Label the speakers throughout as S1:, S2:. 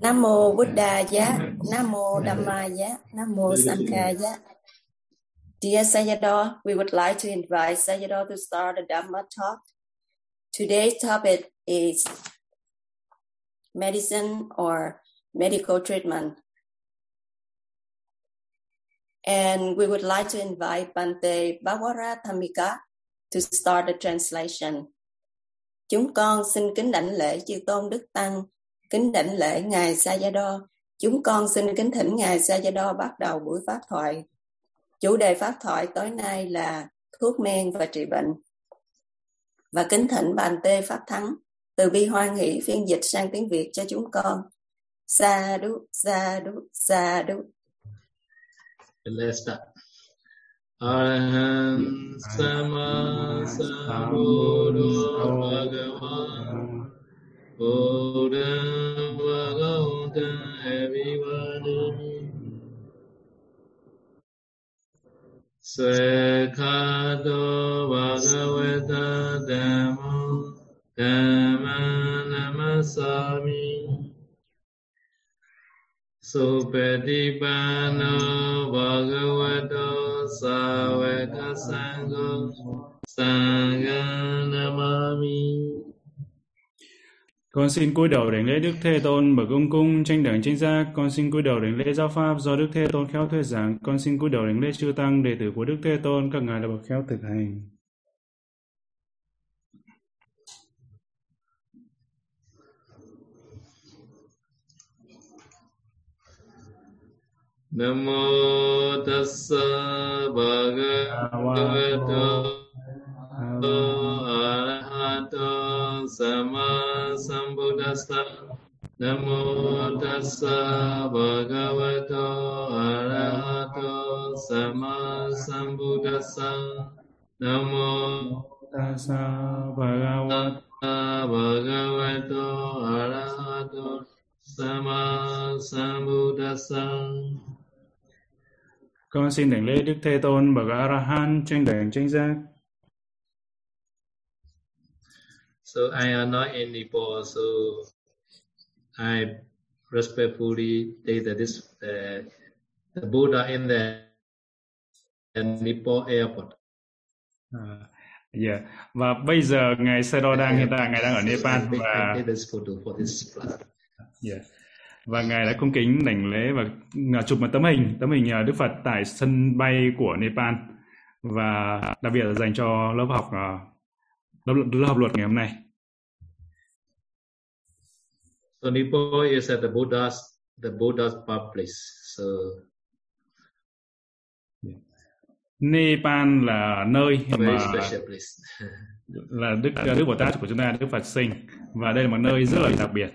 S1: Nam mô Buddha giá, Nam mô Namo giá, Nam mô Namo giá. Dear Sayadaw, we would like to invite Sayadaw to start the Dhamma talk. Today's topic is medicine or medical treatment. And we would like to invite Bante Bawara Thamika to start the translation. Chúng con xin kính đảnh lễ chư tôn đức tăng Kính đảnh lễ Ngài Sayadaw, chúng con xin kính thỉnh Ngài Sayadaw bắt đầu buổi pháp thoại. Chủ đề pháp thoại tối nay là thuốc men và trị bệnh. Và kính thỉnh bàn tê Pháp Thắng từ bi hoan hỷ phiên dịch sang tiếng Việt cho chúng con. Sa đu, sa đu, sa đu.
S2: Let's start. Arahant Sama Sambuddho Bhagavan Buddha Bhagavata everybody Svekhato Bhagavata Dhammo Dhamma Namasami Supatipano Bhagavato Savaka Sangha Sangha Namami
S3: con xin cúi đầu đảnh lễ Đức Thế Tôn bậc ông cung, tranh đẳng tranh giác. Con xin cúi đầu đảnh lễ giáo pháp do Đức Thế Tôn khéo thuyết giảng. Con xin cúi đầu đảnh lễ chư tăng, đệ tử của Đức Thế Tôn, các ngài là bậc khéo thực hành.
S2: Namo tassa bhagavato arahato sama sambuddhassa Namo tassa bhagavato arahato sama sambuddhassa Namo
S3: Tassa bhagavata
S2: tassa bhagavato arahato sama sambuddhassa
S3: Con xin đảnh lễ Đức Thế Tôn bậc A La Hán tranh đẳng tranh giác.
S2: So I am not in Nepal, so I respectfully take that this uh, the Buddha in the in Nepal airport.
S3: À, yeah. Và bây giờ ngài Sayadaw đang hiện tại ngài đang ở Nepal và
S2: I take this photo for this class.
S3: yeah. và ngài đã cung kính đảnh lễ và à, chụp một tấm hình tấm hình à, Đức Phật tại sân bay của Nepal và đặc biệt là dành cho lớp học à, lớp học luật ngày hôm nay.
S2: So Nepal is at the Buddha's the Buddha's birthplace. So
S3: Nepal là nơi mà
S2: special place.
S3: là Đức Đức Bồ Tát của chúng ta Đức Phật sinh và đây là một nơi rất là đặc biệt.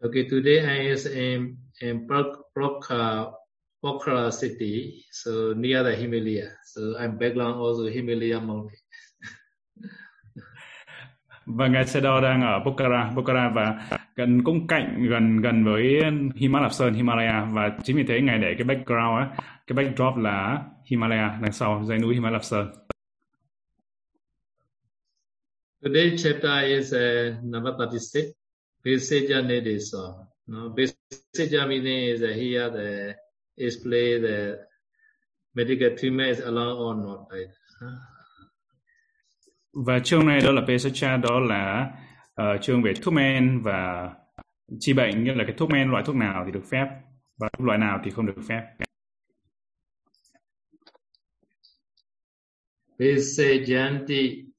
S2: Okay, today I is in in Prok- Prokha Pokhara city, so near the Himalaya. So I'm background also Himalaya mountain.
S3: Và ngài Sayadaw đang ở Pokhara, Pokhara và gần cũng cạnh gần gần với Himalaya Sơn, Himalaya và chính vì thế ngài để cái background á, cái backdrop là Himalaya đằng sau dãy núi Himalaya Sơn.
S2: Today's chapter is uh, number 36, Beseja Nedesa. No, Beseja meaning is uh, here the display the medical treatment is allowed or not. Right?
S3: Và chương này đó là Pesacha đó là ờ, chương về thuốc men và trị bệnh nghĩa là cái thuốc men loại thuốc nào thì được phép và loại nào thì không được phép.
S2: Besejanti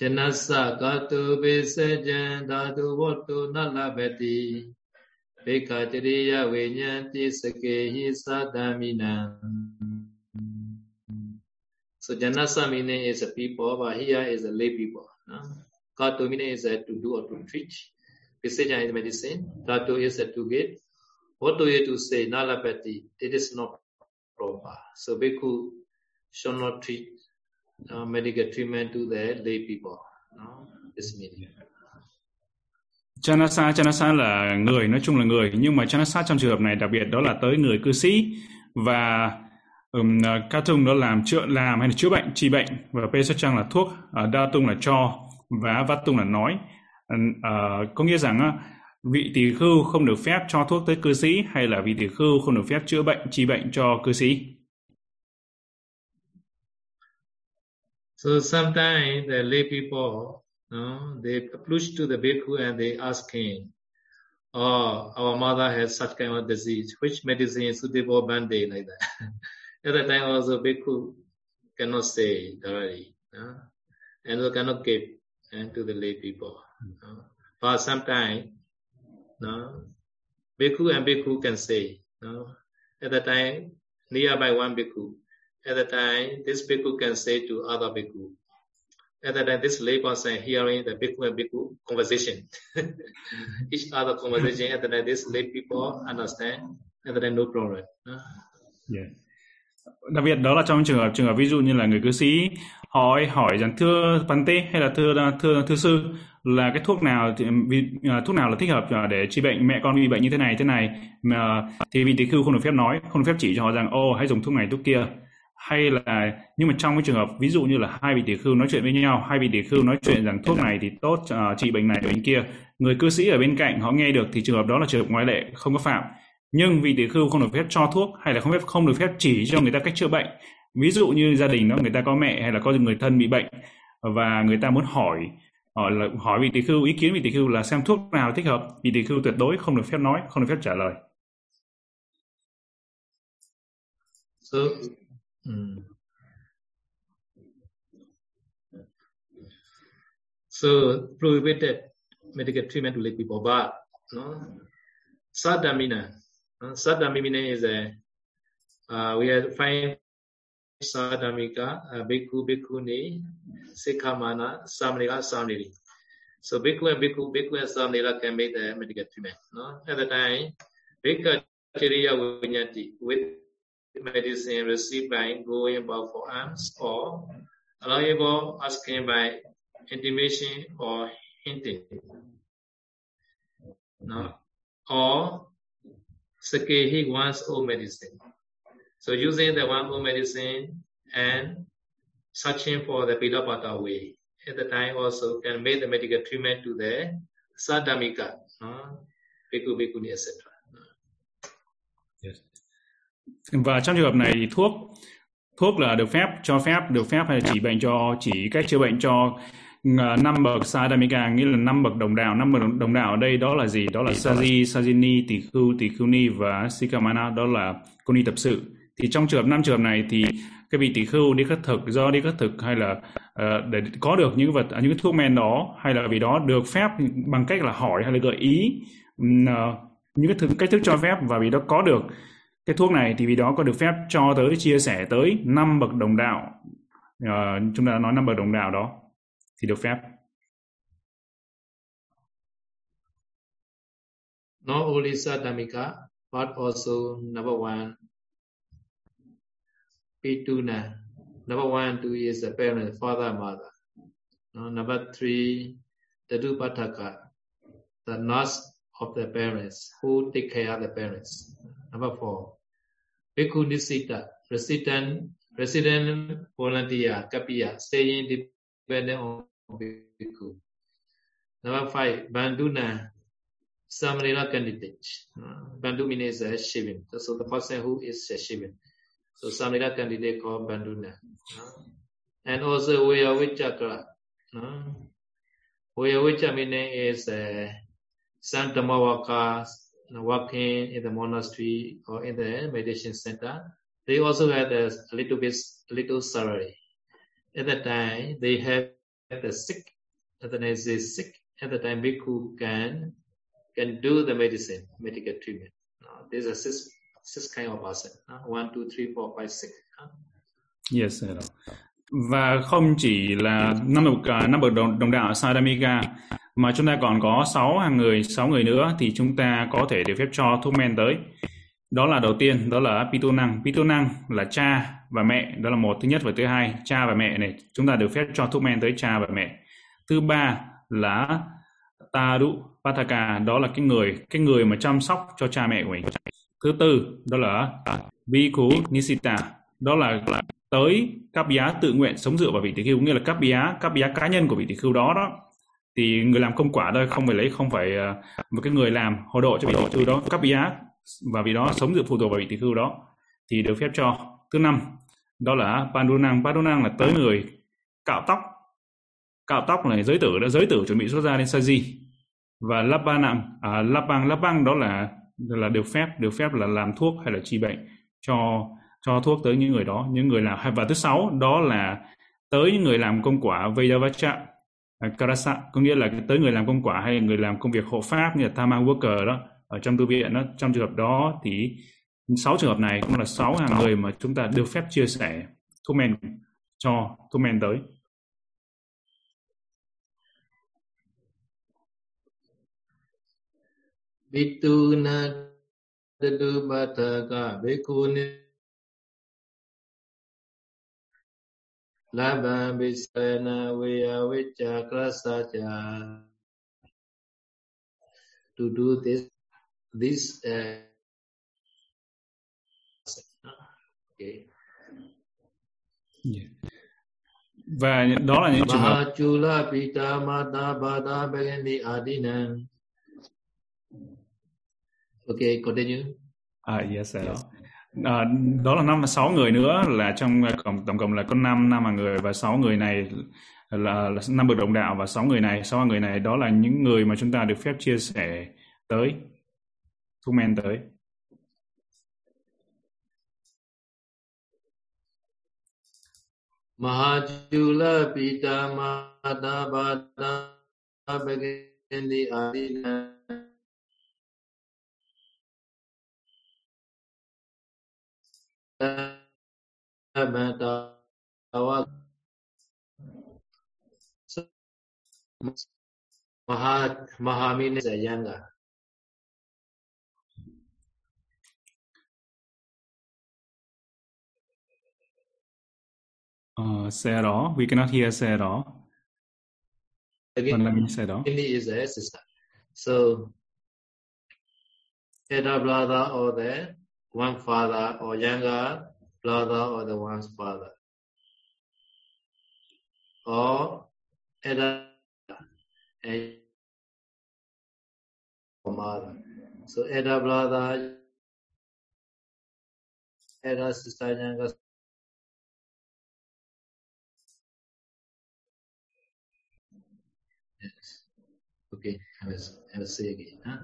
S2: Janasa Gatu Besejan Dadu Votu Nalabati So Janasa meaning is a people, but is a lay people. No? Katu meaning is a to do or to treat. Besejan is medicine. Datu is a to get. What do you to say? Nalapati. It is not proper. So Bhikkhu should not treat uh, medical treatment to the lay people. No? This meaning.
S3: Chanasa, Chanasa là người, nói chung là người, nhưng mà Chanasa trong trường hợp này đặc biệt đó là tới người cư sĩ và um, Katung ờ, đó làm chữa làm hay là chữa bệnh, trị bệnh. Và Pesachang là thuốc, ờ, uh, Datung là cho và vatung là nói. Uh, có nghĩa rằng uh, vị tỳ khưu không được phép cho thuốc tới cư sĩ hay là vị tỳ khưu không được phép chữa bệnh trị bệnh cho cư sĩ?
S2: So sometimes the lay people, no, they approach to the bhikkhu and they ask him, oh, our mother has such kind of disease, which medicine is suitable Band-Aid like that. At that time also bhikkhu cannot say directly, no? and so cannot give and to the lay people. No? But sometimes, no, bhikkhu and bhikkhu can say, no? At that time, nearby one bhikkhu, at that time, this bhikkhu can say to other bhikkhu, that time, this lay person hearing the bhikkhu and bhikkhu conversation, each other conversation, at that time, this lay people understand, that time, no problem.
S3: Yeah. Đặc biệt đó là trong trường hợp trường hợp ví dụ như là người cư sĩ hỏi hỏi rằng thưa Pante hay là thưa thưa thưa sư là cái thuốc nào thì, uh, thuốc nào là thích hợp uh, để trị bệnh mẹ con bị bệnh như thế này thế này mà thì vị tỳ khưu không được phép nói không được phép chỉ cho họ rằng ô hãy dùng thuốc này thuốc kia hay là nhưng mà trong cái trường hợp ví dụ như là hai vị tỷ khưu nói chuyện với nhau hai vị tỷ khưu nói chuyện rằng thuốc này thì tốt uh, trị bệnh này bệnh kia. Người cư sĩ ở bên cạnh họ nghe được thì trường hợp đó là trường hợp ngoại lệ không có phạm. Nhưng vị tỷ khưu không được phép cho thuốc hay là không phép không được phép chỉ cho người ta cách chữa bệnh. Ví dụ như gia đình đó người ta có mẹ hay là có người thân bị bệnh và người ta muốn hỏi hỏi là hỏi vị tỷ khưu ý kiến vị tỷ khưu là xem thuốc nào thích hợp vị tỷ khưu tuyệt đối không được phép nói không được phép trả lời.
S2: Mm. So prohibited medical treatment to lay people, but no, sadamina. Uh, sadamina is a uh, we have five sadamika, uh, bhikkhu, bhikkhuni, sikhamana, samnila, samnili. So bhikkhu and bhikkhu, bhikkhu and samnila can make the medical treatment. No, at the time, bhikkhu chiriya vinyati with medicine received by going about for alms or allowable asking by intimation or hinting. No? Or Sakehi one's own medicine. So using the one medicine and searching for the Pilapata way. At the time also can make the medical treatment to the Sadamika, no? Bhikkhu, Bhikkhuni, etc.
S3: Yes. Và trong trường hợp này thì thuốc thuốc là được phép cho phép được phép hay là chỉ bệnh cho chỉ cách chữa bệnh cho à, năm bậc sadamika nghĩa là năm bậc đồng đạo năm bậc đồng đạo ở đây đó là gì? Đó là saji sajini tỳ khưu tỳ khưu ni và sikamana đó là cô ni tập sự. Thì trong trường hợp năm trường hợp này thì cái vị tỳ khưu đi khất thực do đi khất thực hay là uh, để có được những vật những cái thuốc men đó hay là vì đó được phép bằng cách là hỏi hay là gợi ý uh, những cái thức, cách thức cho phép và vì đó có được cái thuốc này thì vì đó có được phép cho tới chia sẻ tới năm bậc đồng đạo. Uh, chúng ta đã nói năm bậc đồng đạo đó thì được phép.
S2: Not only Satamika but also number one. Pituna number one two is the parent father mother. No, number three the dupataka the nurse of the parents who take care of the parents. Number four. Nisita, resident, resident volunteer, Kapiya, staying dependent on Bhikkhu. Number five, Banduna, Samanera candidate. Uh, Bandu means a Shivin. So the person who is a Shivin. So Samanera candidate called Banduna. And also Vyavichakra. Uh, Vyavichakra meaning is uh, Santamawaka, Uh, working in the monastery or in the meditation center, they also had a little bit, little salary. At that time, they had the sick. At the time, they sick. At the time, bhikkhu can can do the medicine, medical treatment. Now, there's a six six kind of person. Uh, one, two, three, four, five, six. Uh.
S3: Yes, hello. Và không chỉ là năm bậc à, năm bậc đồng, đồng đạo Saramika mà chúng ta còn có 6 hàng người, 6 người nữa thì chúng ta có thể được phép cho thuốc men tới. Đó là đầu tiên, đó là Pito năng. Pito năng là cha và mẹ, đó là một thứ nhất và thứ hai, cha và mẹ này, chúng ta được phép cho thuốc men tới cha và mẹ. Thứ ba là Taru Pataka, đó là cái người, cái người mà chăm sóc cho cha mẹ của mình. Thứ tư, đó là viku Nisita, đó là tới các giá tự nguyện sống dựa vào vị tỷ khưu nghĩa là các giá các giá cá nhân của vị tỷ khưu đó đó thì người làm công quả đây không phải lấy không phải ờ, một cái người làm hộ độ cho vị tỷ khưu đó. Cấp ý ác và vì đó sống dựa phụ thuộc vào vị tỷ khưu đó thì được phép cho. Thứ năm đó là pandunang pandunang là tới người cạo tóc. Cạo tóc này giới tử đã giới tử chuẩn bị xuất ra lên sa di và lapanang à, lapang. Lapang đó là là được phép được phép là làm thuốc hay là trị bệnh cho cho thuốc tới những người đó những người làm. Và thứ sáu đó là tới những người làm công quả Vedavacha Ờ, Karasa, có nghĩa là tới người làm công quả hay người làm công việc hộ pháp như là tama worker đó, ở trong tu viện đó, trong trường hợp đó thì sáu trường hợp này cũng là sáu hàng người mà chúng ta được phép chia sẻ thuốc men cho thuốc men tới.
S2: Bituna Dadubhataka Bhikkhuni Labha Bisana Vya Vicha Krasacha To do this this uh, okay.
S3: yeah. và đó là những trường hợp
S2: Chula Pita Mata Bada Bhagani Adina Okay, continue.
S3: À, yes, sir. À, đó là năm sáu người nữa là trong ờ, tổng, tổng cộng là có năm năm là người và sáu người này là, năm bậc đồng đạo và sáu người này sáu người này đó là những người mà chúng ta được phép chia sẻ tới thu men tới.
S2: Mahajula Pita Mata Bada Bhagandi Adina
S3: Uh, say at all. We cannot hear say at all.
S2: Again,
S3: me say at all.
S2: is a sister. So, elder brother or the one father or younger brother or the one's father. Or elder and mother. So elder brother, elder sister, younger Yes. Okay, I will, I will say again. Huh?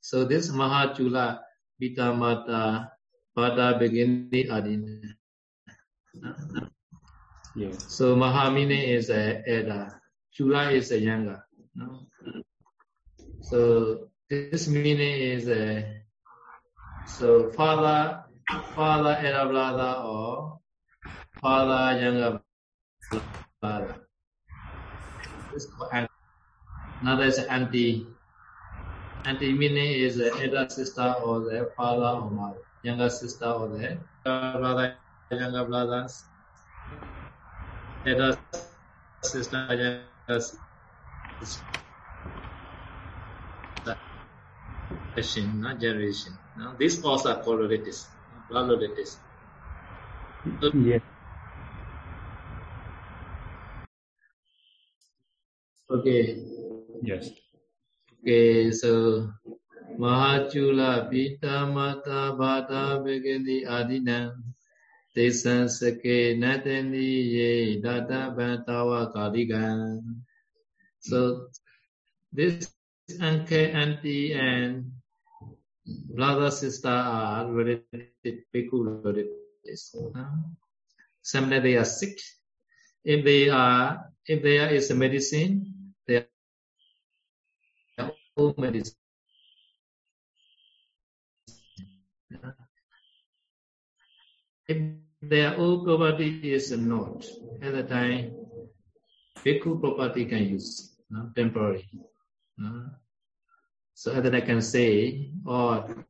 S2: So this Mahachula Pitamata Pada Begini Adina.
S3: Yeah.
S2: So Mahamine is a elder, Chula is a younger. No? So this meaning is a so father, father elder brother or father younger brother. This is Another is anti Auntie meaning is the elder sister or the father or mother, younger sister or the brother, younger brothers, elder sister, younger sister. Generation, not generation. No? These also are called relatives, blood relatives. So,
S3: Yeah.
S2: okay.
S3: Yes.
S2: Okay, so Mahachula Pitamata Bhata Begadi Adinam na Sake ni, Ye Dada Bantawa Kaligan. So this uncle, auntie, and brother, sister are related, bhikkhu relatives. Sometimes they are sick. If they are, if there is a medicine, they all medicine. If their own property is not, at the time, bhikkhu property can use, no? temporary. no? So at that I can say, or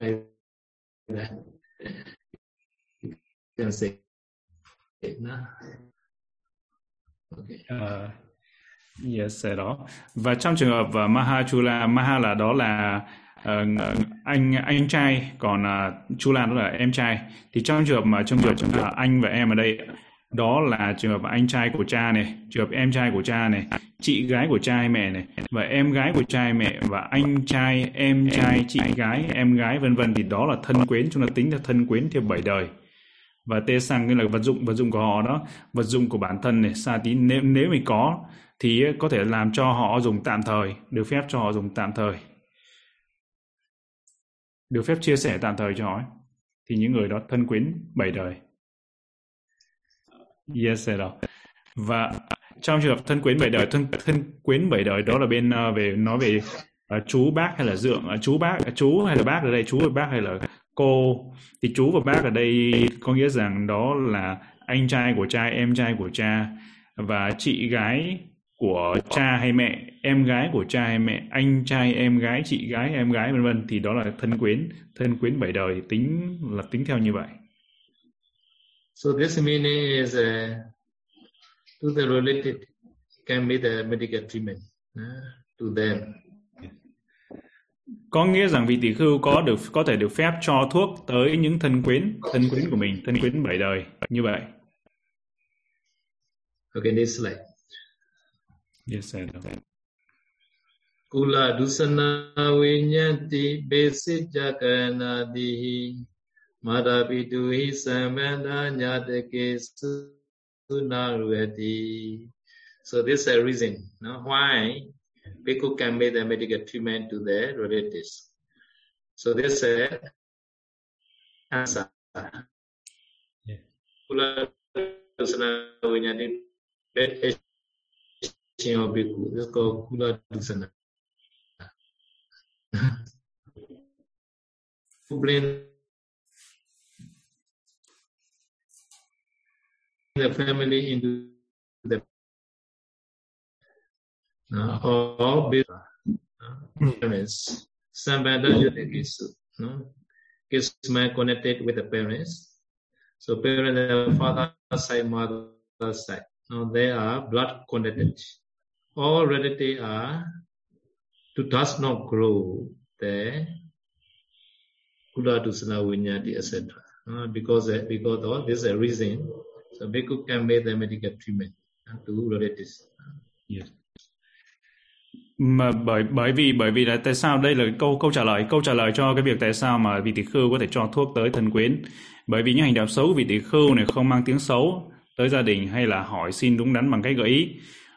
S2: that. you can say, no? Okay.
S3: Uh, yes, sẽ đó. Và trong trường hợp uh, Mahachula, Maha là đó là uh, anh anh trai còn uh, Chula đó là em trai thì trong trường hợp mà trong trường hợp uh, anh và em ở đây đó là trường hợp anh trai của cha này trường hợp em trai của cha này chị gái của cha mẹ này và em gái của cha mẹ và anh trai em trai chị gái em gái vân vân thì đó là thân quyến chúng ta tính là thân quyến theo bảy đời và tê sang nghĩa là vật dụng vật dụng của họ đó vật dụng của bản thân này sa tí nếu nếu mình có thì ờ, có thể làm cho họ dùng tạm thời được phép cho họ dùng tạm thời. Được phép chia sẻ tạm thời cho họ thì những người đó thân quyến bảy đời. Yes đó. Và trong trường hợp thân quyến bảy đời thân thân quyến bảy đời đó là bên uh, về nói về uh, chú bác hay là dượng uh, chú bác uh, chú hay là bác ở đây chú và bác hay là cô. Thì chú và bác ở đây có nghĩa rằng đó là anh trai của cha em trai của cha và chị gái của cha hay mẹ em gái của cha hay mẹ anh trai em gái chị gái em gái vân vân thì đó là thân quyến thân quyến bảy đời tính là tính theo như vậy.
S2: So this meaning is uh, to the related can be the medical treatment uh, to them.
S3: Có nghĩa rằng vị tỷ khưu có được có thể được phép cho thuốc tới những thân quyến thân quyến của mình thân quyến bảy đời như vậy.
S2: Okay next slide
S3: yes sir
S2: kula dusana vinyanti besijaka dihi madapitu hi samana nyatake sunarvati so this is a reason no? why Bhikkhu can make the medical treatment to their relatives. So this is uh, answer. Yeah. Kula Dusana Vinyati meditation of Bhikkhu. This is called Kula Dusana. Who bring the family into the uh, or parents. Sambandha Yotikisu. No? Is man connected with the parents. So parents, father side, mother side. Now they are blood connected. All relatives are to does not grow the Kula Dusana Vinyati, etc. Uh, ah, because eh, because of this a reason. So Bhikkhu can make the medical treatment ah, to relatives.
S3: Yes. mà bởi bởi vì bởi vì là tại sao đây là câu câu trả lời câu trả lời cho cái việc tại sao mà vị tỷ khưu có thể cho thuốc tới thần quyến bởi vì những hành động xấu vị tỷ khưu này không mang tiếng xấu tới gia đình hay là hỏi xin đúng đắn bằng cách gợi ý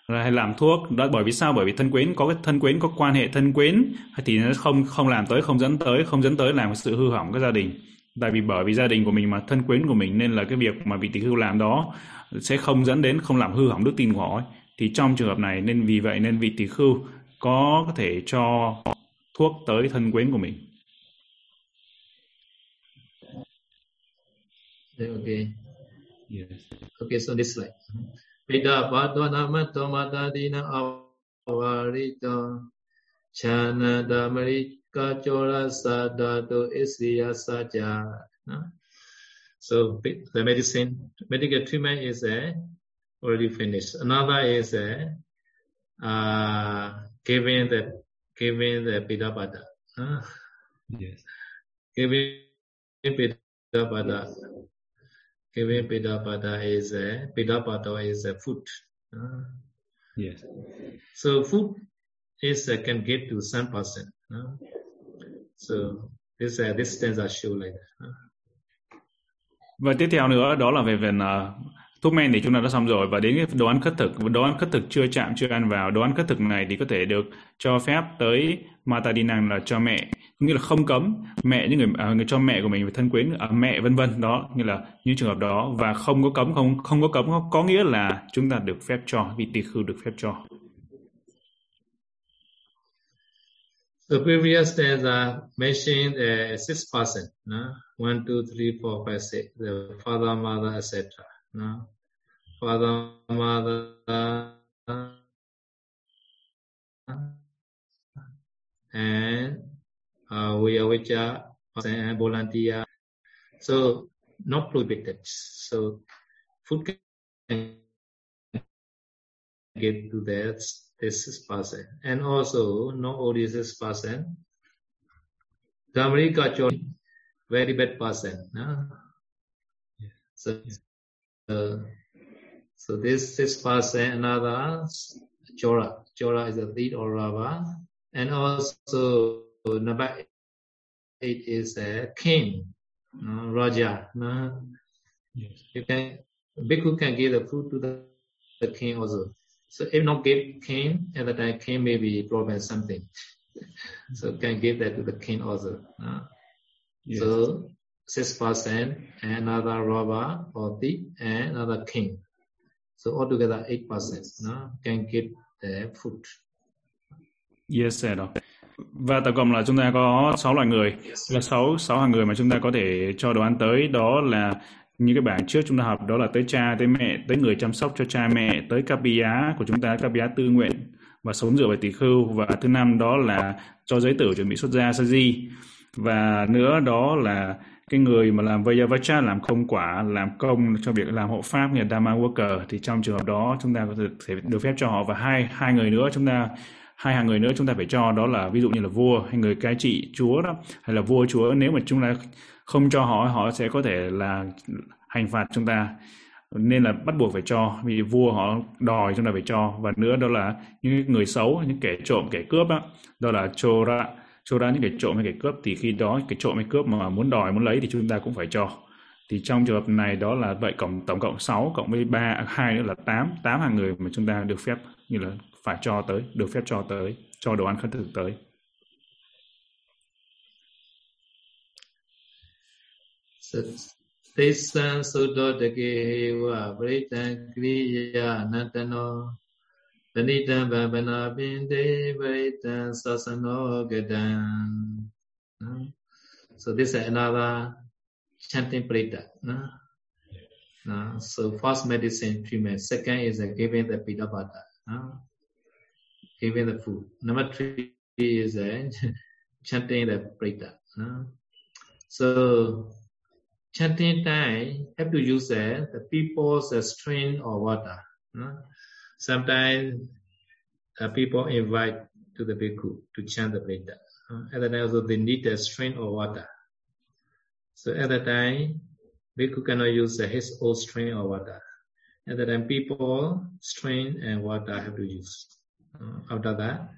S3: hay làm thuốc đó bởi vì sao bởi vì thân quyến có cái thân quyến có quan hệ thân quyến thì nó không không làm tới không dẫn tới không dẫn tới làm sự hư hỏng cái gia đình tại vì bởi vì gia đình của mình mà thân quyến của mình nên là cái việc mà vị tỷ khưu làm đó sẽ không dẫn đến không làm hư hỏng đức tin của họ ấy. thì trong trường hợp này nên vì vậy nên vị tỷ khưu có có thể cho thuốc tới thân quyến của mình.
S2: Okay. Yes. Okay, so this slide. Pita padwana matomata dina avarita chana damarika chora sadato isriya saja. So the medicine, medical treatment is a already finished. Another is a uh, giving the giving the pidapada. Huh?
S3: Yes.
S2: Giving pidapada. Giving pidapada is a pidapada is a food. Huh?
S3: Yes.
S2: So food is uh, can get to some person. Huh? So this uh, this stanza show like that. Huh?
S3: Và tiếp theo nữa đó là về phần uh, thuốc men thì chúng ta đã xong rồi. Và đến cái đồ ăn khất thực đồ ăn khất thực chưa chạm chưa ăn vào đồ ăn khất thực này thì có thể được cho phép tới matadinang là cho mẹ. Nghĩa là không cấm mẹ những người, à, người cho mẹ của mình và thân quyến à, mẹ vân vân. Đó như là những trường hợp đó. Và không có cấm không không có cấm có nghĩa là chúng ta được phép cho vị tỳ khưu được phép cho.
S2: The previous stanza mentioned uh, six person, no? one, two, three, four, five, six, the father, mother, etc. No? Father, mother, and uh, we are which are and volunteer. So not prohibited. So food can get to that this is person, and also not only this person, Dhamarika Chora, very bad person. No? So, uh, so this this person, another Chora. Chora is a lead or robber. And also number eight is a king, no? Raja. No? Yes. You can Bhikkhu can give the food to the, the king also. So if not give king, at the time king may be problem something. so can give that to the king also. Uh, yes. So six percent, another robber or thief, and another king. So altogether eight percent no, can give the food.
S3: Yes, sir. Và tổng cộng là chúng ta có 6 loại người, là 6 6 hàng người mà chúng ta có thể cho đồ ăn tới đó là như cái bảng trước chúng ta học đó là tới cha, tới mẹ, tới người chăm sóc cho cha mẹ, tới Kapiya của chúng ta, Kapiya tư nguyện và sống dựa về tỷ khưu và thứ năm đó là cho giới tử chuẩn bị xuất gia sa di và nữa đó là cái người mà làm Vajavacha làm không quả làm công cho việc làm hộ pháp như là Dharma worker thì trong trường hợp đó chúng ta có thể được phép cho họ và hai hai người nữa chúng ta hai hàng người nữa chúng ta phải cho đó là ví dụ như là vua hay người cai trị chúa đó hay là vua chúa. Nếu mà chúng ta không cho họ họ sẽ có thể là hành phạt chúng ta. Nên là bắt buộc phải cho vì vua họ đòi chúng ta phải cho. Và nữa đó là những người xấu những kẻ trộm kẻ cướp đó, đó là chora cho ra những kẻ trộm hay kẻ cướp thì khi đó cái trộm hay cướp mà muốn đòi, muốn lấy thì chúng ta cũng phải cho. Thì trong trường hợp này đó là vậy, cộng tổng cộng 6 cộng với 3 hai nữa là 8 8 hàng người mà chúng ta được phép như là phải cho tới, được phép cho tới, cho đồ ăn khất thực tới.
S2: Tissa Sutta Takewa Vritan Kriya Natano Tanitam So this is another chanting prita. No? No? So first medicine treatment. Second is uh, giving the pidabata. No? Giving the food. Number three is uh, chanting the prita. No? So chanting time have to use uh, the people's uh, strain or water. No? Sometimes uh, people invite to the bhikkhu to chant the Veda. Uh, at the time also they need a strain or water. So at the time, bhikkhu cannot use his own strain or water. At the time, people strain and water have to use. Uh, after that,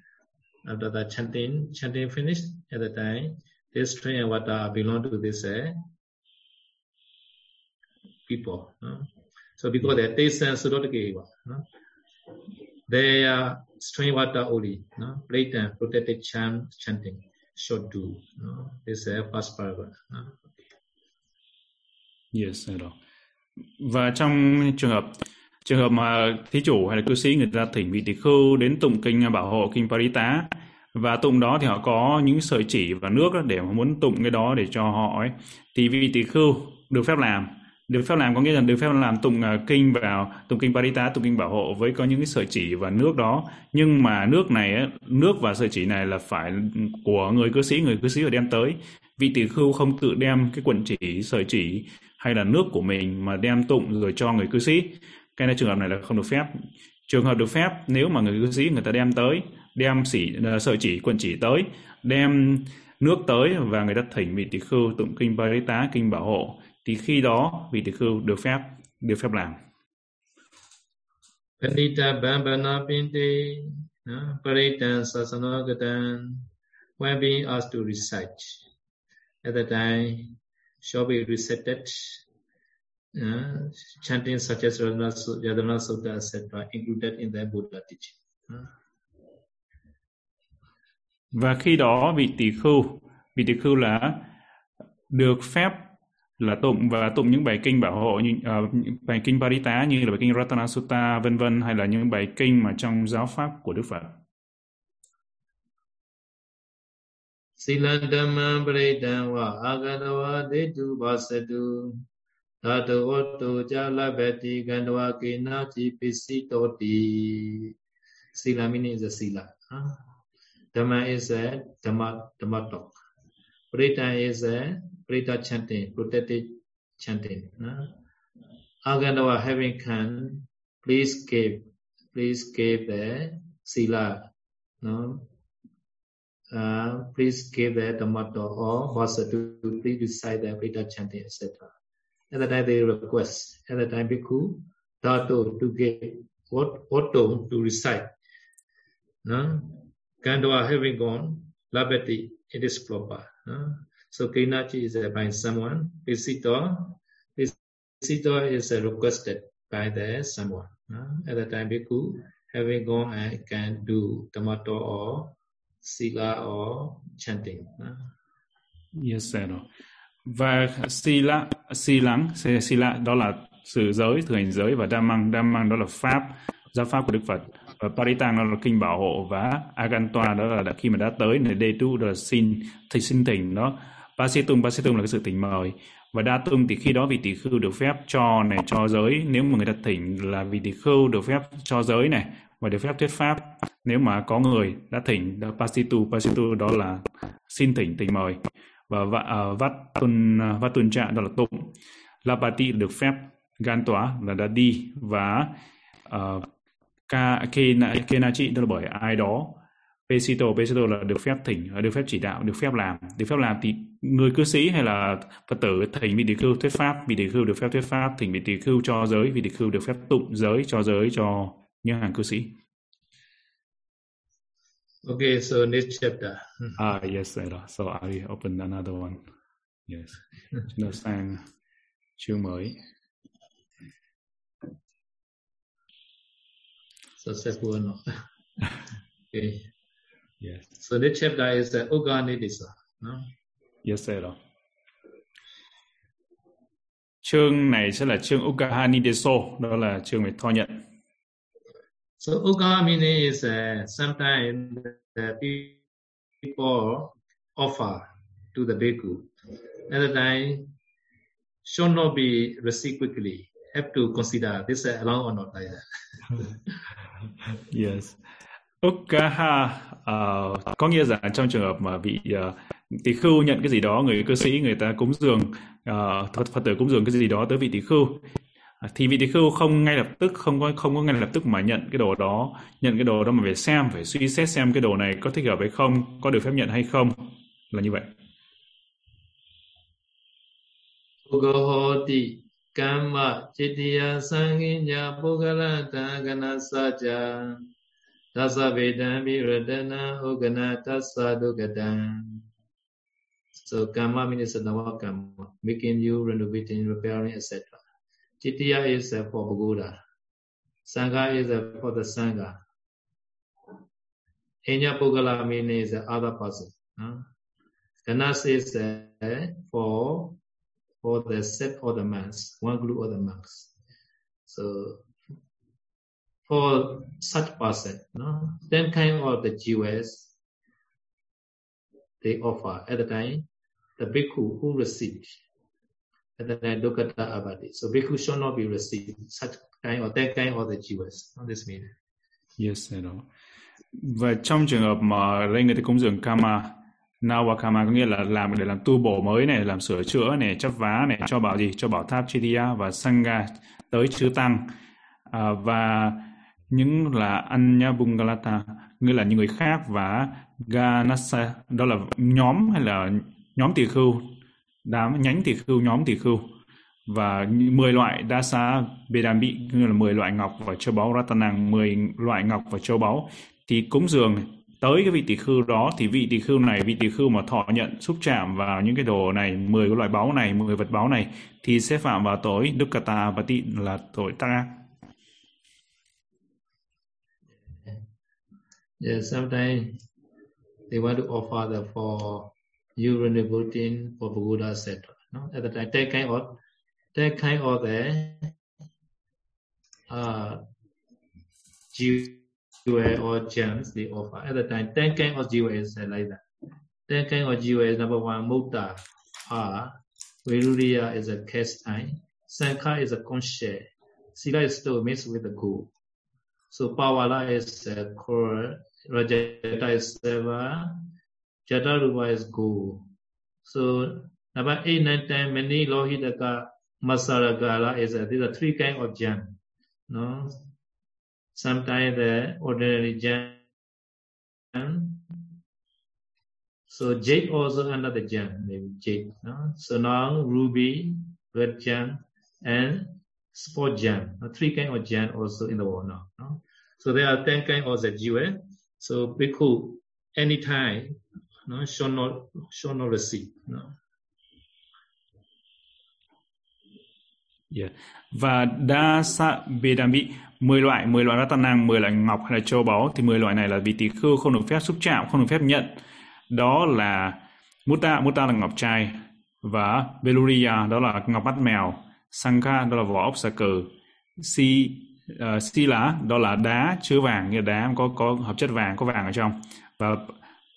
S2: after that chanting, chanting finished, at the time, this strain and water belong to this uh, people. So because they taste and sudotake, no? They are strain water only, no? plate and protected chant, chanting, should do. No? This is uh, first paragraph. No?
S3: Yes, rồi. Và trong trường hợp trường hợp mà thí chủ hay là cư sĩ người ta thỉnh vị Tỳ khưu đến tụng kinh bảo hộ kinh Parita và tụng đó thì họ có những sợi chỉ và nước để mà muốn tụng cái đó để cho họ ấy thì vị Tỳ khưu được phép làm được phép làm có nghĩa là được phép làm tụng uh, kinh vào tụng kinh parita tụng kinh bảo hộ với có những cái sợi chỉ và nước đó. Nhưng mà nước này nước và sợi chỉ này là phải của người cư sĩ người cư sĩ phải đem tới. Vị tỷ khưu không tự đem cái quần chỉ sợi chỉ hay là nước của mình mà đem tụng rồi cho người cư sĩ. Cái này trường hợp này là không được phép. Trường hợp được phép nếu mà người cư sĩ người ta đem tới đem xỉ à, sợi chỉ quần chỉ tới đem nước tới và người ta thỉnh vị tỷ khưu tụng kinh parita kinh bảo hộ thì khi đó vị tỷ khưu được phép được phép làm
S2: Panita Bambana Pinte Paritan Sasanagatan when being asked to recite at the time shall be recited uh, chanting such as Yadana Sutta etc. included in the Buddha teaching. Uh.
S3: Và khi đó vị tỷ khưu, vị tỷ khưu là được phép là tụng và tụng những bài kinh bảo hộ như uh, bài kinh Parita như là bài kinh Ratana Sutta vân vân hay là những bài kinh mà trong giáo pháp của Đức Phật.
S2: Silandama Paritan wa Agadawa Detu Vasatu Tato Otto Jalabati Gandwa Kinachi Pisitoti Sila meaning is a sila. Huh? Dhamma is a Dhamma, Dhamma talk. Prita is a Prita chanting, protected chanting. No? Aganawa having come, please give, please give the sila, please give the tomato or to please recite the Pita chanting, etc. At the time they request, at the time Bhikkhu, Tato to give what auto to recite. No? Gandwa having gone, Labati, it is proper. No? So Kinachi is uh, by someone, visitor, visitor is uh, requested by the someone. No? At the time Bhikkhu, having gone I can do tomato or sila or chanting.
S3: Yes, sir. Và sila, silang, sila đó là sự giới, thực hành giới và dhammang, dhammang đó là pháp, giáo pháp của Đức Phật. Và paritang đó là kinh bảo hộ và agantoa đó là khi mà đã tới này đề tu đó là xin thì xin thỉnh đó. Pasitung, pasitung là cái sự thỉnh mời. Và đa tung thì khi đó vị tỷ khưu được phép cho này cho giới. Nếu mà người ta thỉnh là vị tỷ khưu được phép cho giới này và được phép thuyết pháp. Nếu mà có người đã thỉnh đã pasitu pasitu đó là xin thỉnh thỉnh mời. Và uh, à, vát tuân uh, vắt tuân trạng đó là tụng. Lapati được phép gan tỏa là đã đi. Và uh, ka kena kenachi đó là bởi ai đó pesito pesito là được phép thỉnh được phép chỉ đạo được phép làm được phép làm thì người cư sĩ hay là phật tử thỉnh vị tỷ khưu thuyết pháp vị tỷ khưu được phép thuyết pháp thỉnh vị tỷ khưu cho giới vị tỷ khưu được phép tụng giới cho giới cho những hàng cư sĩ
S2: Okay, so next chapter.
S3: Ah, yes. So I open another one. Yes. Chúng ta sang chương mới.
S2: So second. okay.
S3: Yes.
S2: So this chapter is the Uganidisa. No?
S3: Yes, sir. Chương này sẽ là chương Ukahanideso, đó là chương về tho nhận.
S2: So Ugamini is uh, sometimes the people offer to the bhikkhu. At the time, should not be received quickly. Have to consider this uh, allowed or not like that.
S3: yes. Ukaha uh, ờ, có nghĩa rằng trong trường hợp mà vị uh, ờ, tỷ khưu nhận cái gì đó người cư sĩ người ta cúng dường uh, Phật, Phật tử cúng dường cái gì đó tới vị tỷ khưu thì vị tỷ khưu không ngay lập tức không có không có ngay lập tức mà nhận cái đồ đó nhận cái đồ đó mà phải xem phải suy xét xem cái đồ này có thích hợp hay không có được phép nhận hay không là như vậy.
S2: Ugohoti Kama Vedami Radana Ugana Tasa So Kama means Sadawa Kama, making you, renovating, repairing, etc. Chitiya is for Pagoda. Sangha is for the Sangha. Enya Pugala means the other person. Huh? Ganas is for for the set of the monks, one group of the monks. So for such person, no, Same kind of the jewels they offer at the time the bhikkhu who received and then I look at the Abadi. So bhikkhu should not be received such kind or that kind of the Jews. On this meaning.
S3: Yes, I know. Và trong trường hợp mà đây người ta cúng dường Kama, Nawakama có nghĩa là làm để làm tu bổ mới này, làm sửa chữa này, chấp vá này, cho bảo gì? Cho bảo tháp Chitiya và Sangha tới chư tăng. À, và những là Anya Bungalata, nghĩa là những người khác và Ganasa, đó là nhóm hay là nhóm tỳ khưu đám nhánh tỷ khưu nhóm tỷ khưu. Và 10 loại Dasa Bedambi như là 10 loại ngọc và châu báu. Ratanang 10 loại ngọc và châu báu. Thì cúng dường tới cái vị tỷ khưu đó thì vị tỷ khưu này vị tỷ khưu mà thọ nhận xúc chạm vào những cái đồ này 10 cái loại báu này 10 vật báu này thì sẽ phạm vào tội dukkata và tị là tội ta.
S2: Yeah, sometimes they want to offer the for urine voting for Buddha, etc. No? At the time, that kind of that kind of the uh, jewel or gems they offer. At the time, that kind of jewel is like that. That kind of jewel is number one, Mutta, Ah, Viruriya is a cast iron, Sankha is a shell, Sila is still mixed with the gold. So Pavala is uh, core, Rajata is seva, Jatarupa is gold. So number 8, 9, 10, many Lohitaka, Masaragala is uh, these are three kinds of jam. No? Sometimes the ordinary jam. So jade also under the jam, maybe jade. No? So now ruby, red jam, and sport gem. Uh, three kind of gem also in the world now. No? So there are 10 kind of the jewel. So bhikkhu, anytime, no, shall not shall not receive. No?
S3: Yeah. Và đa sa Vedami 10 loại, 10 loại Ratanang, 10 loại ngọc hay là châu báu thì 10 loại này là vị tỷ khưu không được phép xúc chạm, không được phép nhận. Đó là muta, muta là ngọc trai và beluria đó là ngọc mắt mèo, Sangha đó là vỏ ốc xà cừ, Si uh, ờ, lá đó là đá chứa vàng như đá có có hợp chất vàng có vàng ở trong. Và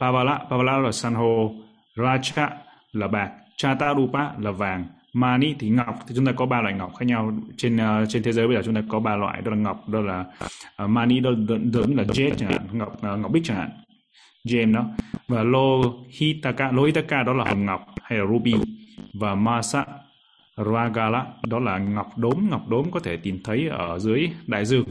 S3: Pavala Pavala là san hô racha là bạc Chatarupa là vàng Mani thì ngọc. Thì chúng ta có ba loại ngọc khác nhau trên uh, trên thế giới. Bây giờ chúng ta có ba loại đó là ngọc đó là uh, Mani đó giống là jade chẳng hạn ngọc uh, ngọc bích chẳng hạn. Gem đó. Và Lohitaka Lohitaka đó là hồng ngọc hay là ruby. Và Masa Ragala đó là ngọc đốm. Ngọc đốm có thể tìm thấy ở dưới đại dương.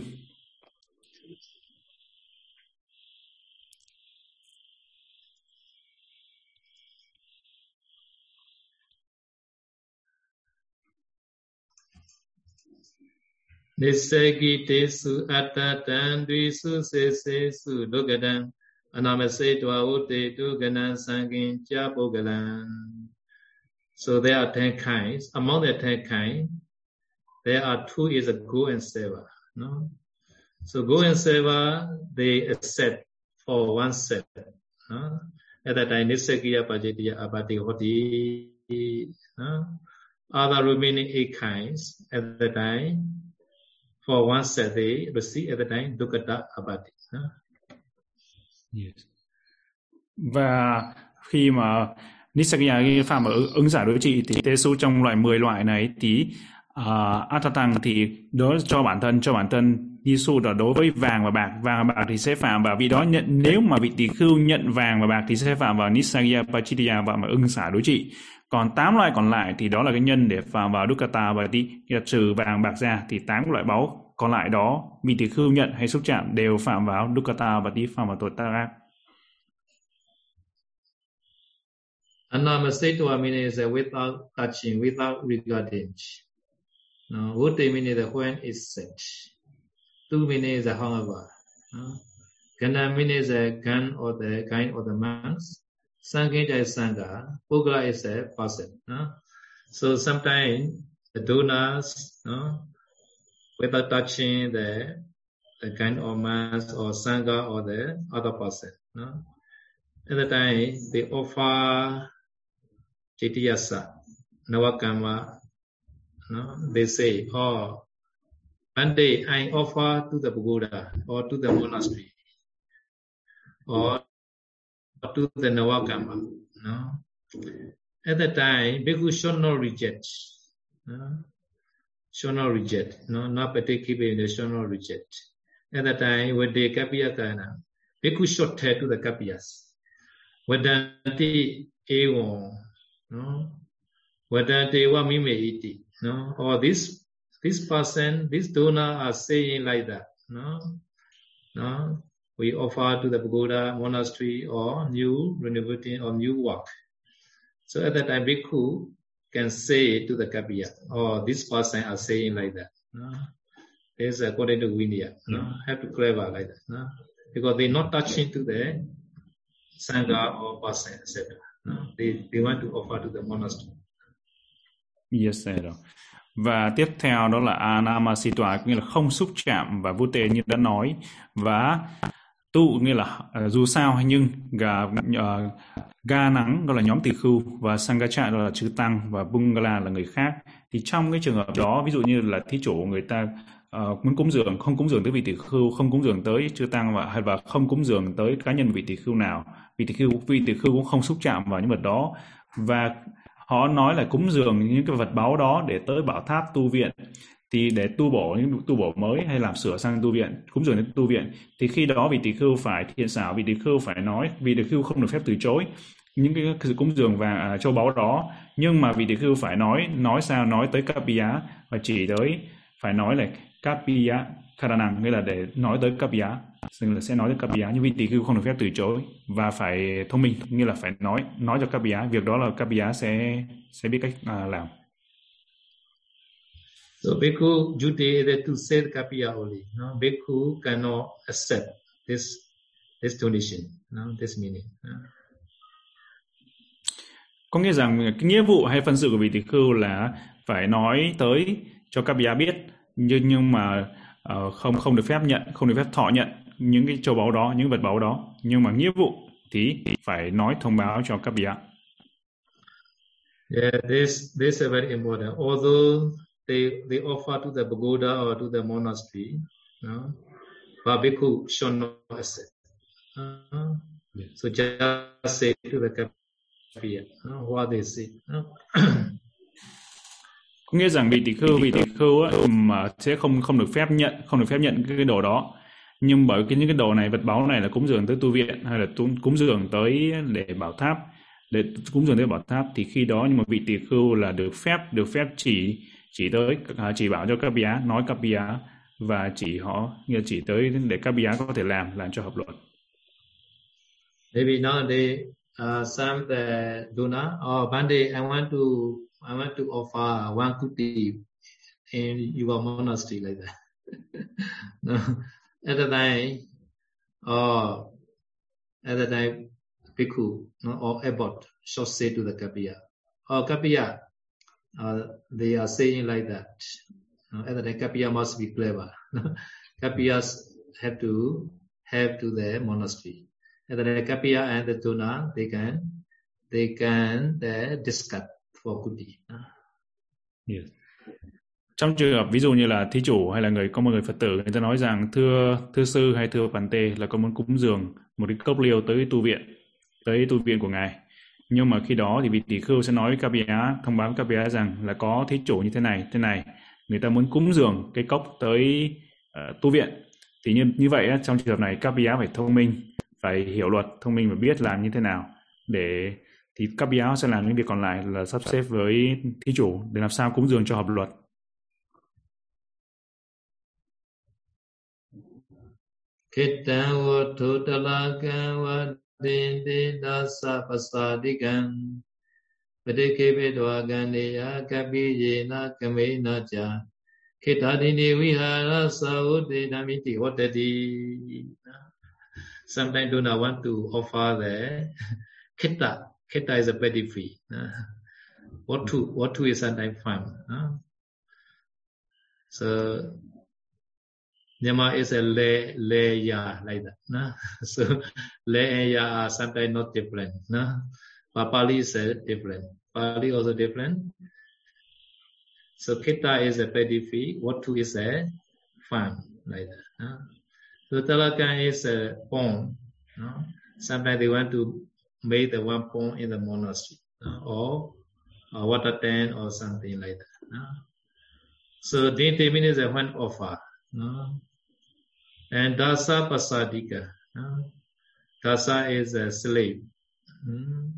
S2: Nisagitesu attatan dvisu sesesu logadan anamase dwa tu ganan sangin cha bogalan. So there are ten kinds. Among the ten kinds, there are two is a go and seva. No? So go and seva, they accept for one set. No? At that time, Nisakiya Pajitiya Abati Hoti. No? Other remaining eight kinds at the time for one set they receive at the time dukkata abati.
S3: Yes. Và khi mà Nisakya phạm ở ứng giải đối trị thì Tesu trong loại 10 loại này thì uh, Atatang thì đối cho bản thân cho bản thân Nisu là đối với vàng và bạc. Vàng và bạc thì sẽ phạm vào vị đó nhận nếu mà vị tỷ khưu nhận vàng và bạc thì sẽ phạm vào Nisagya Pachitya và mà ưng xả đối trị còn 8 loại còn lại thì đó là cái nhân để phạm vào Dukkata và đi trừ vàng bạc ra thì 8 loại báu còn lại đó vị tỷ khưu nhận hay xúc chạm đều phạm vào Dukkata và đi phạm vào tội tác ác.
S2: Anamasetwa means without touching, without regarding. No, Vutti means when it's set. Tu means however. No? Gana means the gun or the kind of the monks. Sangita is Sangha. Pugala is a person. No? So sometimes the donors, no, without touching the the kind of mass or Sangha or the other person. No? At the time, they offer Chitiyasa, Nawakama. No? They say, oh, one day I offer to the Buddha or to the monastery or to the Nawakama. No? At the time, Bhikkhu should not reject. No? Should not reject. No, not particularly should not reject. At the time, when they kapiyakana, Bhikkhu should tell to the kapiyas. Vadanti evam, no? Vadanti wa mime iti, no? Or this this person, this donor are saying like that, no? No? We offer to the pagoda monastery or new renovating or new work. So at that time, Bhikkhu can say to the Kapiya, or oh, this person are saying like that. No? This according to Vinaya. No? Have to clever like that. No? Because they're not touching to the Sangha or person, etc. They, they want to offer to the monastery.
S3: Yes, sir. Và tiếp theo đó là anamasitwa nghĩa là không xúc chạm và vô tê như đã nói và tu nghĩa là uh, dù sao hay nhưng gà uh, ga nắng đó là nhóm tỳ khưu và sangacha đó là chư tăng và bungala là người khác thì trong cái trường hợp đó ví dụ như là thí chủ người ta uh, muốn cúng dường không cúng dường tới vị tỷ khưu không cúng dường tới chư tăng và hay và không cúng dường tới cá nhân vị tỷ khưu nào. Vị tỷ khưu vị tỷ khưu cũng không xúc chạm vào những vật đó. Và họ nói là cúng dường những cái vật báu đó để tới bảo tháp tu viện. Thì để tu bổ những tu bổ mới hay làm sửa sang tu viện cúng dường đến tu viện thì khi đó vị tỷ khưu phải thiện xảo vị tỷ khưu phải nói vị tỷ khưu không được phép từ chối những cái sự cúng dường và à, châu báu đó. Nhưng mà vị tỷ khưu phải nói nói sao nói tới Kapiya và chỉ tới phải nói là kapiya karanang nghĩa là để nói tới kapiya nên là sẽ nói tới kapiya nhưng vị tỳ khưu không được phép từ chối và phải thông minh nghĩa là phải nói nói cho kapiya việc đó là kapiya sẽ sẽ biết cách à, làm
S2: So bhikkhu duty is to say the kapiya only. No, bhikkhu cannot accept this this donation, no, this meaning. No.
S3: Có nghĩa rằng cái nghĩa vụ hay phân sự của vị tỳ khưu là phải nói tới cho các bia biết nhưng nhưng mà uh, không không được phép nhận, không được phép thọ nhận những cái châu báu đó, những vật báu đó. Nhưng mà nghĩa vụ thì phải nói thông báo cho các bia.
S2: Yeah, this this is very important. Although they they offer to the pagoda or to the monastery, no? but bhikkhu should not accept. Uh, yeah. So just say to the kapiya uh, what they say. Uh.
S3: có nghĩa rằng vị tỷ khưu vị tỷ khưu á, mà sẽ không không được phép nhận không được phép nhận cái, cái đồ đó nhưng bởi cái những cái đồ này vật báu này là cúng dường tới tu viện hay là cúng dường tới để bảo tháp để cúng dường tới bảo tháp thì khi đó nhưng mà vị tỷ khưu là được phép được phép chỉ chỉ tới à, chỉ bảo cho các bia nói các bia và chỉ họ như chỉ tới để các bia có thể làm làm cho hợp luật.
S2: Maybe nowadays uh, some the donor or oh, I want to I want to offer one kuti in your monastery like that. no, at the time, or at the time, bhikkhu no, or abbot should say to the kapiya, oh, kapiya, uh, they are saying like that. Uh, at the time, kapiya must be clever. Kapiyas have to have to the monastery. At the kapiya and the tuna, they can they can uh, discuss for kuti.
S3: Yes. Trong trường hợp ví dụ như là thí chủ hay là người có một người Phật tử người ta nói rằng thưa thưa sư hay thưa bản Tê là con muốn cúng dường một cái cốc liêu tới tu viện tới tu viện của ngài nhưng mà khi đó thì vị tỷ khưu sẽ nói với Kapia thông báo với Kapia rằng là có thí chủ như thế này thế này người ta muốn cúng dường cái cốc tới uh, tu viện thì như như vậy trong trường hợp này Kapia phải thông minh phải hiểu luật thông minh và biết làm như thế nào để thì Kapia sẽ làm những việc còn lại là sắp xếp với thí chủ để làm sao cúng dường cho hợp luật.
S2: Kitta wa wa kapi cha Kitta vihara namiti Sometimes do not want to offer the kitta. Kitta is a pedigree. Uh, What to, what to is sometimes fun. So Nyama is a lay ya like that. No? So lay and ya are sometimes not different. No? But Pali is a different. Pali also different. So kita is a pedigree. What to is a farm like that. No? So Talakan is a pond. No? Sometimes they want to make the one pond in the monastery no? or a water tank or something like that. No? So Dinti means a one offer. No? And Dasa Pasadika. Uh, dasa is a slave. Mm.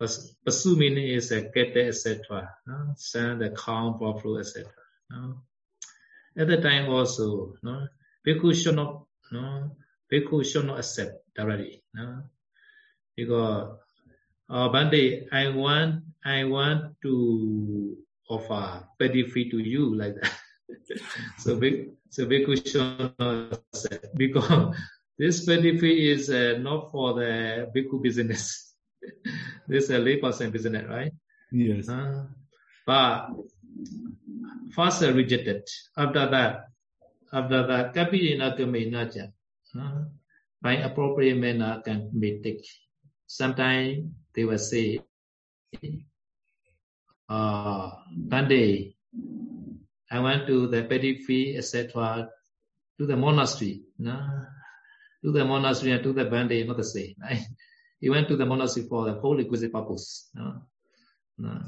S2: Pasu meaning is a kete, etc. Uh, sand, the calm, buffalo, etc. Uh, at the time also, no, bhikkhu should not, no, bhikkhu should not accept directly. No, because uh, one I want, I want to offer petty fee to you like that. so so bhikkhu not accept because this petty fee is uh, not for the bhikkhu business. this is a layperson business, right?
S3: Yes.
S2: Uh, but first uh, rejected. After that, after that, kapiyena kamena cha. Uh, by appropriate manner can be take. Sometimes they will say, uh, Bande, I went to the fee, etc., to the monastery. No? To the monastery and to the bande, not the same. Right? He went to the monastery for the whole requisite purpose. No? No.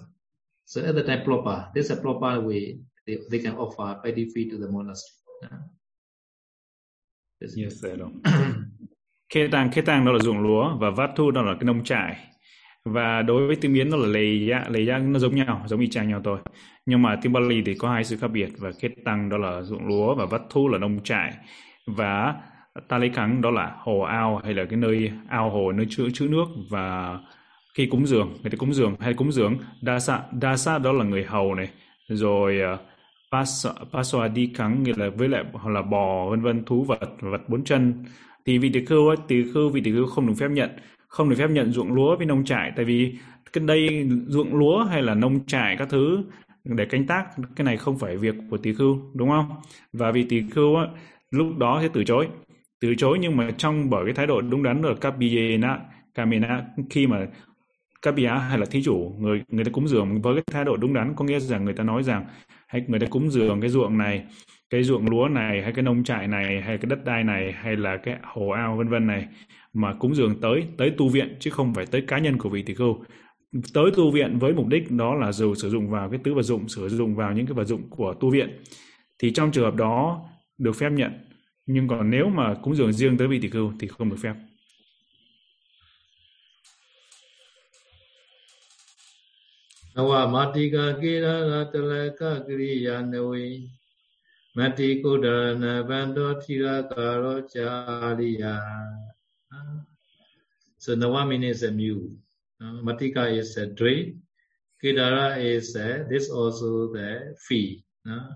S2: So at the time proper, this is a proper way they, they can offer fee to the monastery. No?
S3: Yes, sir. Khê tàng, khê tàng đó là ruộng lúa và vát thu đó là cái nông trại. và đối với tiếng Miến nó là lề dạ lề dạ nó giống nhau giống y chang nhau thôi. Nhưng mà tiếng Bali thì có hai sự khác biệt và kết tăng đó là ruộng lúa và vắt thu là nông trại. Và ta lấy cắn đó là hồ ao hay là cái nơi ao hồ nơi chứa chữ nước và khi cúng dường người ta cúng dường hay cúng dường đa sa đa sa đó là người hầu này. Rồi ờ, uh, paso đi cắn nghĩa là với lại hoặc là bò vân vân thú vật vật bốn chân thì vị tỷ khưu tiểu khưu, vị tiểu khưu không được phép nhận, không được phép nhận ruộng lúa với nông trại. Tại vì cái đây, ruộng lúa hay là nông trại các thứ để canh tác, cái này không phải việc của tỳ khưu, đúng không? Và vị tỳ khưu lúc đó sẽ từ chối. Từ chối nhưng mà trong, bởi cái thái độ đúng đắn ở kapiyena Kamina khi mà kapia hay là thí chủ, người người ta cúng dường với cái thái độ đúng đắn, có nghĩa rằng người ta nói rằng, hay người ta cúng dường cái ruộng này cái ruộng lúa này, hay cái nông trại này, hay cái đất đai này, hay là cái hồ ao, vân vân này mà cúng dường tới tới tu viện chứ không phải tới cá nhân của vị tỷ khưu tới tu viện với mục đích đó là dù sử dụng vào cái tứ vật dụng, sử dụng vào những cái vật dụng của tu viện thì trong trường hợp đó được phép nhận. Nhưng còn nếu mà cúng dường riêng tới vị tỷ khưu thì không được phép.
S2: Nawa matika kira ratalaka kriya nawe Mati kodana bando tira karo chariya So Nawa means a mule. Uh, Matika is a tree. Kidara is a, this also the fee. Uh,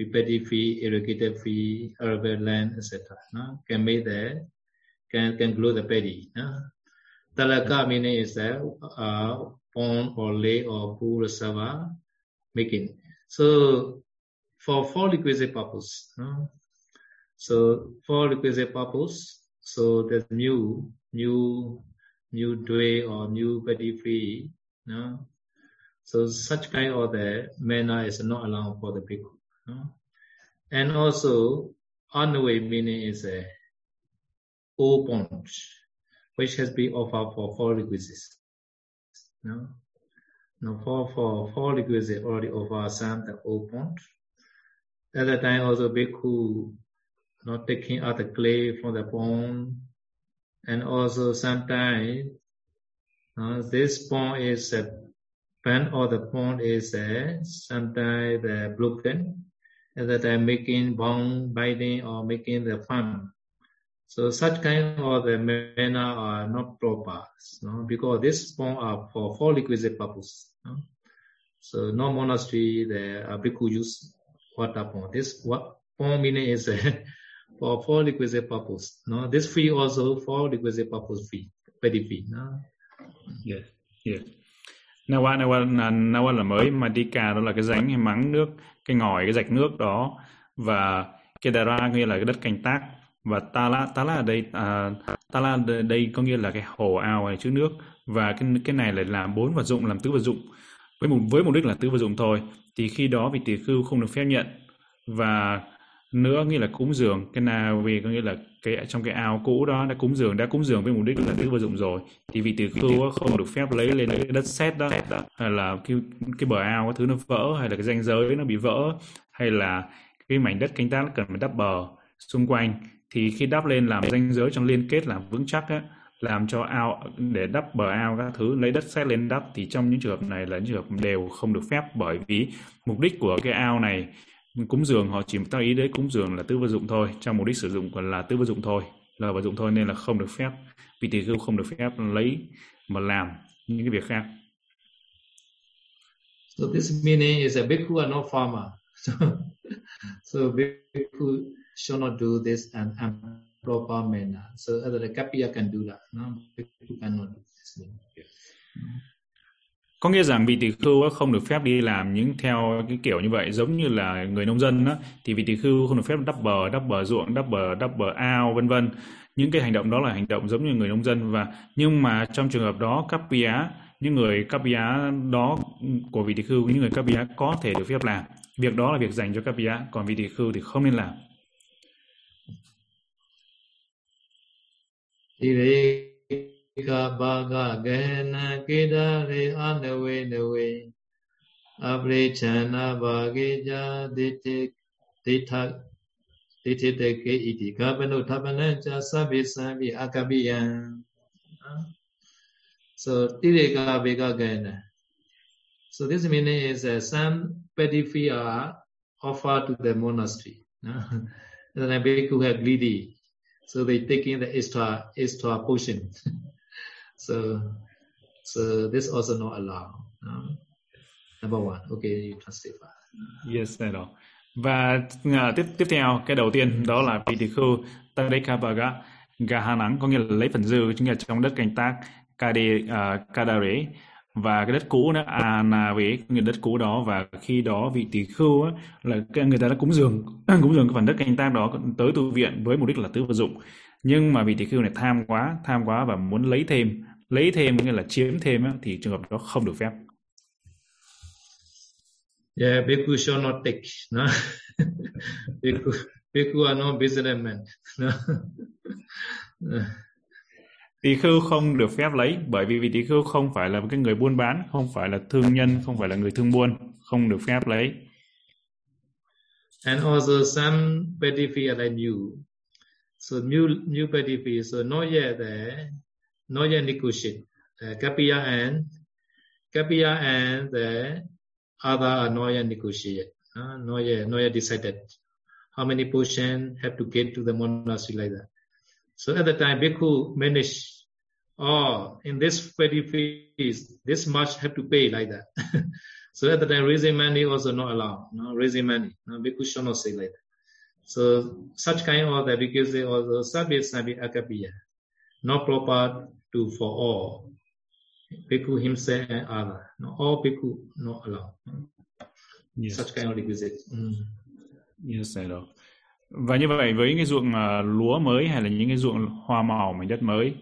S2: pipeti fee, irrigated fee, urban land, etc. Uh, can make the, can, can grow the paddy. Uh. Talaka meaning is a uh, pond or lake or pool reservoir making. So for four requisite purpose. Uh, so for requisite purpose, so there's new, new, new dway or new body free. Uh, so such kind of the manner is not allowed for the people. Uh, and also on the way meaning is a old which has been offered for four requisites. No? Now for for four requisites already offer some the pond. At that time also bhikkhu not taking out the clay from the pond and also sometimes uh, this pond is a pan or the pond is a sometimes the broken. At that time making bone binding or making the farm So such kind of the manner are not proper, because this form are for four requisite purpose. So no monastery the uh, bhikkhu use water pond. This what pond meaning is uh, for four requisite purpose. No, this fee also for requisite purpose fee, petty fee. No?
S3: Yes, yes. Nawa, Nawa, Nawa là mới, Madika đó là cái rãnh hay mắng nước, cái ngòi, cái rạch nước đó và Kedara nghĩa là cái đất canh tác và Tala Tala ở đây à, Tala đây có nghĩa là cái hồ ao hay chứa nước và cái cái này lại làm bốn vật dụng làm tứ vật dụng với mục với mục đích là tứ vật dụng thôi thì khi đó vị tỳ khưu không được phép nhận. Và nữa nghĩa là cúng dường. Cái nào vì có nghĩa là cái trong cái ao cũ đó đã cúng dường đã cúng dường với mục đích là thứ vô dụng rồi. Thì vị tỳ khưu không được phép lấy lên cái đất sét đó. Hay là cái cái bờ ao cái thứ nó vỡ hay là cái ranh giới nó bị vỡ hay là cái mảnh đất canh tác cần phải đắp bờ xung quanh. Thì khi đắp lên làm ranh giới trong liên kết làm vững chắc á, làm cho ao để đắp bờ ao các thứ lấy đất sét lên đắp thì trong những trường hợp này là những trường hợp đều không được phép bởi vì mục đích của cái ao này cúng dường họ chỉ tác ý đấy cúng dường là tư vật dụng thôi trong mục đích sử dụng còn là tư vật dụng thôi là vật dụng thôi nên là không được phép vị tỷ khưu không được phép lấy mà làm những cái việc khác
S2: So this meaning is a bhikkhu are not farmer. So, so bhikkhu should not do this in proper manner. So other the Kapiya can do that. No, Bhikkhu cannot do this.
S3: Có nghĩa rằng vị tỳ khưu không được phép đi làm những theo cái kiểu như vậy giống như là người nông dân đó, thì vị tỳ khưu không được phép đắp bờ, đắp bờ ruộng, đắp bờ, đắp bờ ao vân vân. Những cái hành động đó là hành động giống như người nông dân và nhưng mà trong trường hợp đó Kapiya những người Kapiya đó của vị tỳ khưu những người Kapiya có thể được phép làm việc đó là việc dành cho Kapiya còn vị tỳ khưu thì không nên làm
S2: Ika baga gena kida re anawe nawe Abrichana bagija diti ditha diti teke iti kapanu tapana cha sabi sabi akabiyan So Tireka Vegagana. So this meaning is uh, some petty fee are offered to the monastery. and then bhikkhu have greedy. So they take in the extra extra portion. so so this also not allowed. No? Number one. Okay, you translate.
S3: Yes, I know. Và uh, tiếp tiếp theo cái đầu tiên đó là Pitikhu Tadekavaga Gahanang có nghĩa là lấy phần dư chính là trong đất canh tác Kade uh, à, Kadare và cái đất cũ nó là về người đất cũ đó và khi đó vị tỳ khưu á, là người ta đã cúng dường cúng dường cái phần đất canh tác đó tới tu viện với mục đích là tứ vật dụng nhưng mà vị tỳ khưu này tham quá tham quá và muốn lấy thêm lấy thêm nghĩa là chiếm thêm á, thì trường hợp đó không được phép
S2: Yeah, bhikkhu shall not take. No? bhikkhu, bhikkhu are no businessmen. No?
S3: tỳ khưu không được phép lấy bởi vì vị tỳ khưu không phải là cái người buôn bán, không phải là thương nhân, không phải là người thương buôn, không được phép lấy.
S2: And also some petty fee are like new. So new new petty fee, so not yet there, not yet negotiate. Uh, Kapia and Kapia and the other are not yet negotiate. uh, not yet, not yet decided. How many portion have to get to the monastery like that. So at the time, Bhikkhu managed, oh, in this petty fees, this much have to pay like that. so at the time, raising money also not allowed. No, raising money. No, Bhikkhu should not say like that. So such kind of that because they also service nabi akapiya, not proper to for all. Bhikkhu himself and other. No, all Bhikkhu not allowed. Yes. Such kind of requisite. Mm.
S3: Yes, I know. Và như vậy với cái ruộng uh, lúa mới hay là những cái ruộng hoa màu mảnh đất mới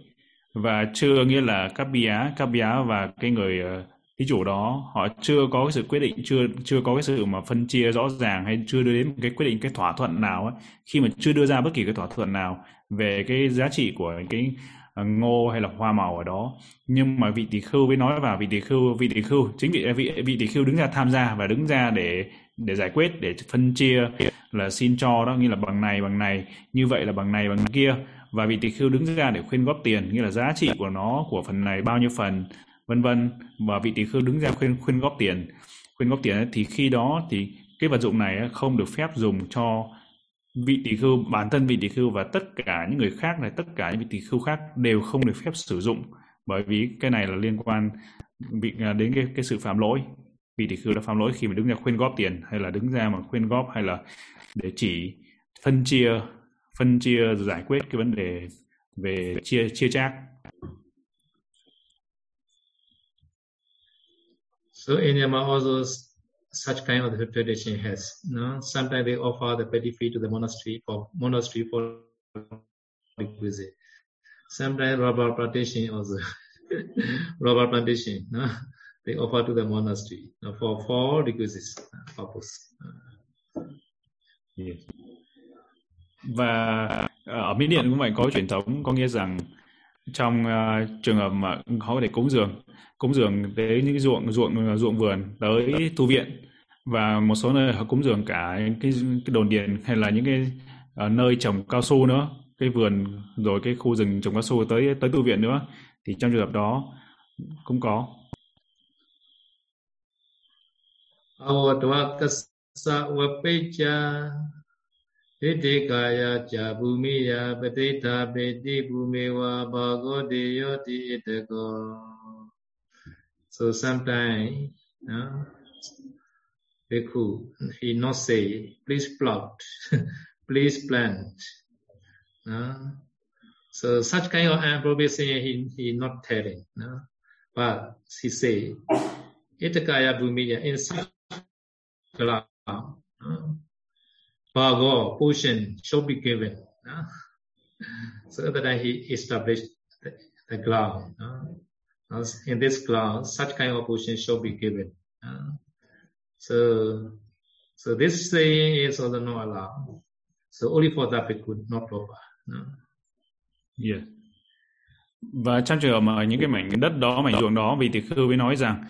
S3: và chưa nghĩa là các bia các bia và cái người uh, thí chủ đó họ chưa có cái sự quyết định chưa chưa có cái sự mà phân chia rõ ràng hay chưa đưa đến cái quyết định cái thỏa thuận nào ấy, khi mà chưa đưa ra bất kỳ cái thỏa thuận nào về cái giá trị của cái à, ngô hay là hoa màu ở đó. Nhưng mà vị tỷ khưu mới nói vào vị tỷ khưu vị tỷ khưu chính vị vị vị tỷ khưu đứng ra tham gia và đứng ra để để giải quyết, để phân chia là xin cho đó như là bằng này bằng này, như vậy là bằng này, bằng kia. Và vị tỳ khưu đứng ra để khuyên góp tiền như là giá trị của nó, của phần này bao nhiêu phần, vân vân. Và vị tỳ khưu đứng ra khuyên khuyên góp tiền. Khuyên góp tiền thì khi đó thì cái vật dụng này không được phép dùng cho vị tỳ khưu, bản thân vị tỳ khưu và tất cả những người khác này, tất cả những vị tỳ khưu khác đều không được phép sử dụng. Bởi vì cái này là liên quan bị à, đến cái cái sự phạm lỗi vì tỷ khưu đã phạm lỗi khi mà đứng ra khuyên góp tiền, hay là đứng ra mà khuyên góp, hay là để chỉ phân chia phân chia giải quyết cái vấn đề về chia chia chác
S2: So, in Myanmar also, such kind of tradition has. No? Sometimes they offer the petty fee to the monastery for monastery for requisite. Sometimes rubber plantation also. rubber plantation. No? They offer to the monastery for four requisites purpose.
S3: Uh, yes. Và ờ, ở Mỹ Điện cũng vậy có truyền thống có nghĩa rằng trong uh, trường hợp mà họ có thể cúng dường cúng dường tới những cái ruộng ruộng ờ, ruộng vườn tới tu viện và một số nơi họ cúng dường cả cái cái đồn điền hay là những cái uh, nơi trồng cao su nữa cái vườn rồi cái khu rừng trồng cao su tới tới tu viện nữa thì trong trường hợp đó cũng có
S2: awatwakasa wapecha Itikaya cha bhumiya patitha peti bhumewa bhagode yoti itako. So sometimes, no, Bhikkhu, he not say, please plot, please plant. No? So such kind of appropriation he, he not telling. No? But he say, Itakaya bhumiya, in such Kala. Uh, Bhago, portion should be given. No? so that he established the, the ground. No? in this ground, such kind of portion should be given. No? so, so this saying is also not allowed. So only for that it could not proper. No?
S3: Yeah. Và trong trường hợp mà những cái mảnh đất đó, mảnh ruộng đó, vị tỳ khưu mới nói rằng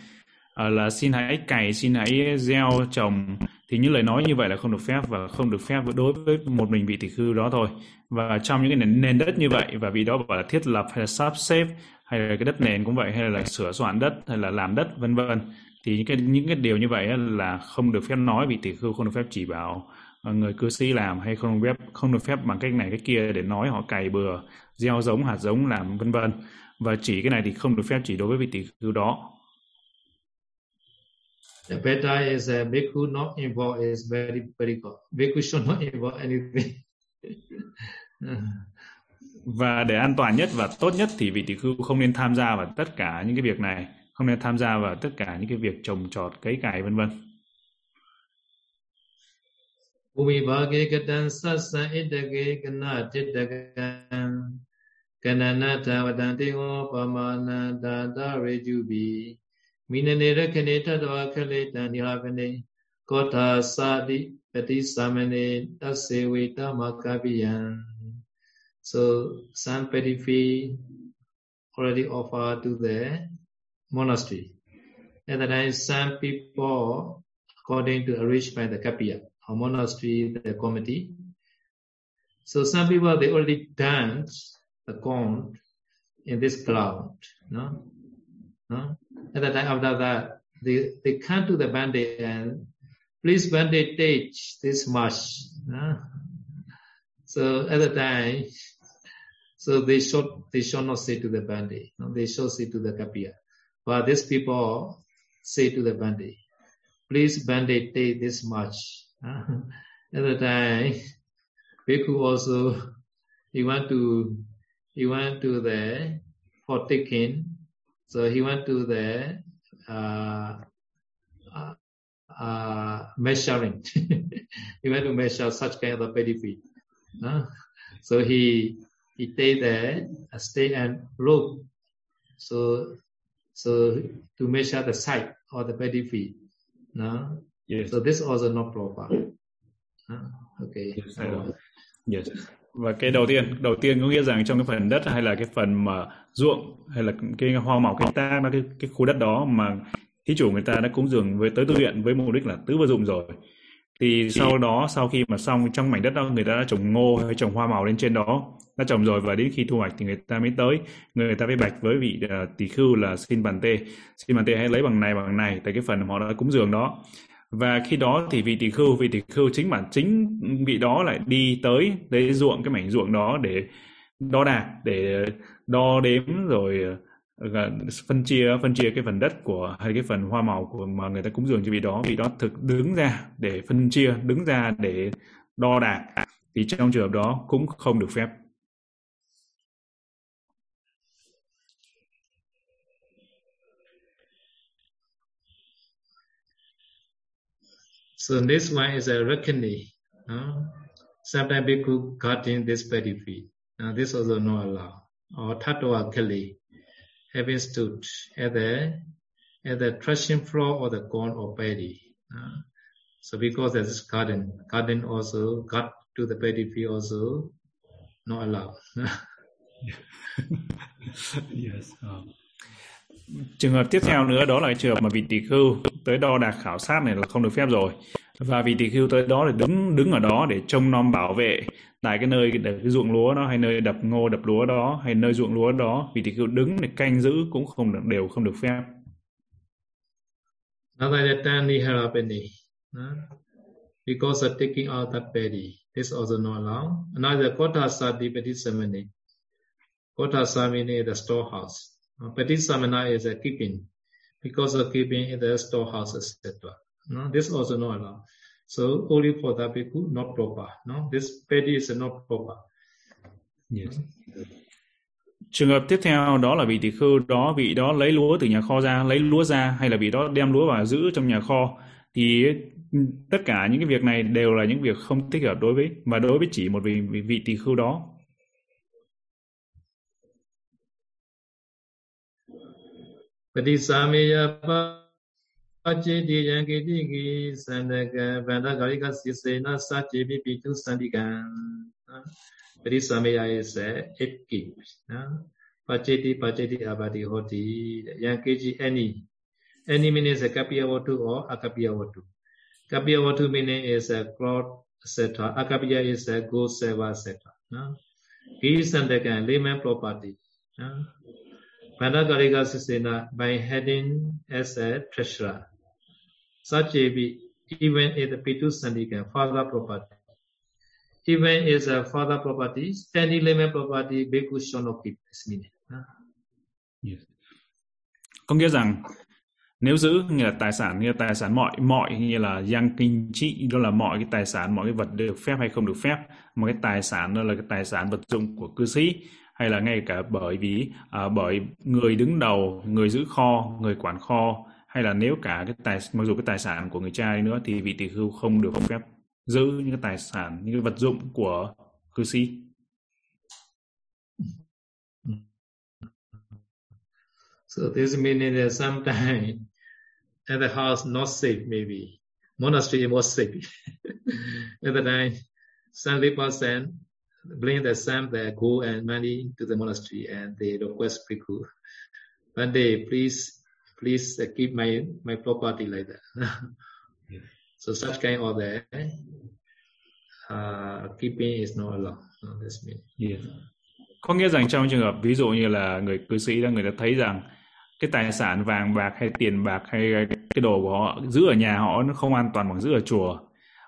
S3: uh, là xin hãy cày xin hãy gieo trồng. Thì những lời nói như vậy là không được phép và không được phép đối với một mình vị tỷ khưu đó thôi. Và trong những cái nền, nền đất như vậy và vì đó bảo là thiết lập hay là sắp xếp hay là cái đất nền cũng vậy hay là sửa soạn đất hay là làm đất vân vân. Thì những cái những cái điều như vậy là không được phép nói vị tỷ khưu không được phép chỉ bảo ờ, người cư sĩ làm hay không được phép không được phép bằng cách này cái kia để nói họ cày bừa gieo giống hạt giống làm vân vân. Và chỉ cái này thì không được phép chỉ đối với vị tỷ khưu đó.
S2: The better is a bhikkhu not involved is very very good. Bhikkhu should not involve anything.
S3: và để an toàn nhất và tốt nhất thì vị tỷ khưu không nên tham gia vào tất cả những cái việc này, không nên tham gia vào tất cả những cái việc trồng trọt, cấy cải vân vân.
S2: Umibhage katan sassa itake kana tittakan kanana tavadanti ho pamana dada rejubi မိနနေရခနေတတဝခလေတံနိဟာပနေကောထာစာတိပတိသမနေတဆေဝေတမကပိယံ so some petty already offered to the monastery at the time some people according to arranged by the kapiya or monastery the committee so some people they already dance the corn in this cloud no no At the time after that, they, they come to the bandit and please bandit take this much. Uh, so at the time, so they should they should not say to the bandit, no? they should say to the kapia. But these people say to the bandit, please bandit take this much. Uh, at the time, Bhikkhu also he went to he went to the for taking so he went to the uh, uh, uh, measuring. he went to measure such kind of benefit. Uh, so he he stayed there, stay and look. So so to measure the site or the benefit. No? Yes. So this also not proper. Uh, okay.
S3: Yes. và cái đầu tiên đầu tiên có nghĩa rằng trong cái phần đất hay là cái phần mà ruộng hay là cái hoa màu canh tác nó cái cái khu đất đó mà thí chủ người ta đã cúng dường với tới tu luyện với mục đích là tứ vật dụng rồi. Thì sau đó sau khi mà xong trong mảnh đất đó người ta đã trồng ngô hay trồng hoa màu lên trên đó đã trồng rồi và đến khi thu hoạch thì người ta mới tới. Người ta mới bạch với vị uh, tỷ khưu là xin bàn tê. Xin bàn tê hãy lấy bằng này bằng này tại cái phần họ đã cúng dường đó. Và khi đó thì vị tỷ khưu vị tỷ khưu chính bản chính vị đó lại đi tới lấy ruộng cái mảnh ruộng đó để đo đạc để đo đếm rồi ờ, phân chia phân chia cái phần đất của hay cái phần hoa màu của mà người ta cúng dường cho vị đó vị đó thực đứng ra để phân chia đứng ra để đo đạc thì trong trường hợp đó cũng không được phép
S2: So this one is a reckoning. Uh, sometimes people got in this pedigree. Uh, this also not allowed. Or tattwa kali, having stood at the at the threshing floor or the corn or paddy. Uh, so because there's this garden, garden also got to the paddy field also not allowed.
S3: yes. Um. trường hợp tiếp theo nữa đó là trường hợp mà vị tỳ khưu tới đo đạc khảo sát này là không được phép rồi và vị tỳ khưu tới đó để đứng đứng ở đó để trông nom bảo vệ tại cái nơi để cái ruộng lúa đó hay nơi đập ngô đập lúa đó hay nơi ruộng lúa đó vì thì cứ đứng để canh giữ cũng không được đều không được phép
S2: because of taking out that berry, this also not allowed. Another kota sati peti samani. Kota samani is the storehouse. Uh, Patisamana is a keeping. Because of keeping in the storehouse, etc. No, this also not allowed. So only for the people not proper. No, this petty is not proper.
S3: Yes. Trường hợp tiếp theo đó là vị tỷ khưu đó vị đó lấy lúa từ nhà kho ra, lấy lúa ra hay là vị đó đem lúa vào giữ trong nhà kho thì tất cả những cái việc này đều là những việc không thích hợp đối với và đối với chỉ một vị vị, vị tỷ khưu đó
S2: ကြေတိယံကိတိကိသန္တကဗန္ဒဂရိကစိစေနစကြေပိပိတုသန္တိကံပရိသမယယေစေအစ်ကိနော်ပကြေတိပကြေတိအဘာတိဟောတိယံကိကြီး any any means a kapiya vatu or akapiya vatu kapiya vatu meaning is a cloth etc akapiya is a gold silver etc နော်ကိသန္တကံ layman property နော် Vandagarika Sisena by heading as a treasurer. Such a even if the Pitu Sandika, father property. Even is a father property, any layman property, Bhikkhu shall not keep this meaning.
S3: Yes. Có nghĩa rằng nếu giữ như là tài sản như là tài sản mọi mọi như là giang kinh trị đó là mọi cái tài sản mọi cái vật được phép hay không được phép một cái tài sản đó là cái tài sản vật dụng của cư sĩ hay là ngay cả bởi vì à, bởi người đứng đầu người giữ kho người quản kho hay là nếu cả cái tài mặc dù cái tài sản của người cha đi nữa thì vị tỷ khưu không được phép giữ những cái tài sản những cái vật dụng của cư sĩ
S2: So this meaning that sometimes at the house not safe maybe. Monastery was safe. at the time, some person bring the sum the gold and money to the monastery and they request Bhikkhu. One day, please, please uh, keep my my property like that. So such kind of the uh, keeping is not allowed. No, that's me.
S3: Yeah. Có nghĩa rằng trong trường hợp ví dụ như là người cư sĩ đó người ta thấy rằng cái tài sản vàng bạc hay tiền bạc hay cái đồ của họ giữ ở nhà họ nó không an toàn bằng giữ ở chùa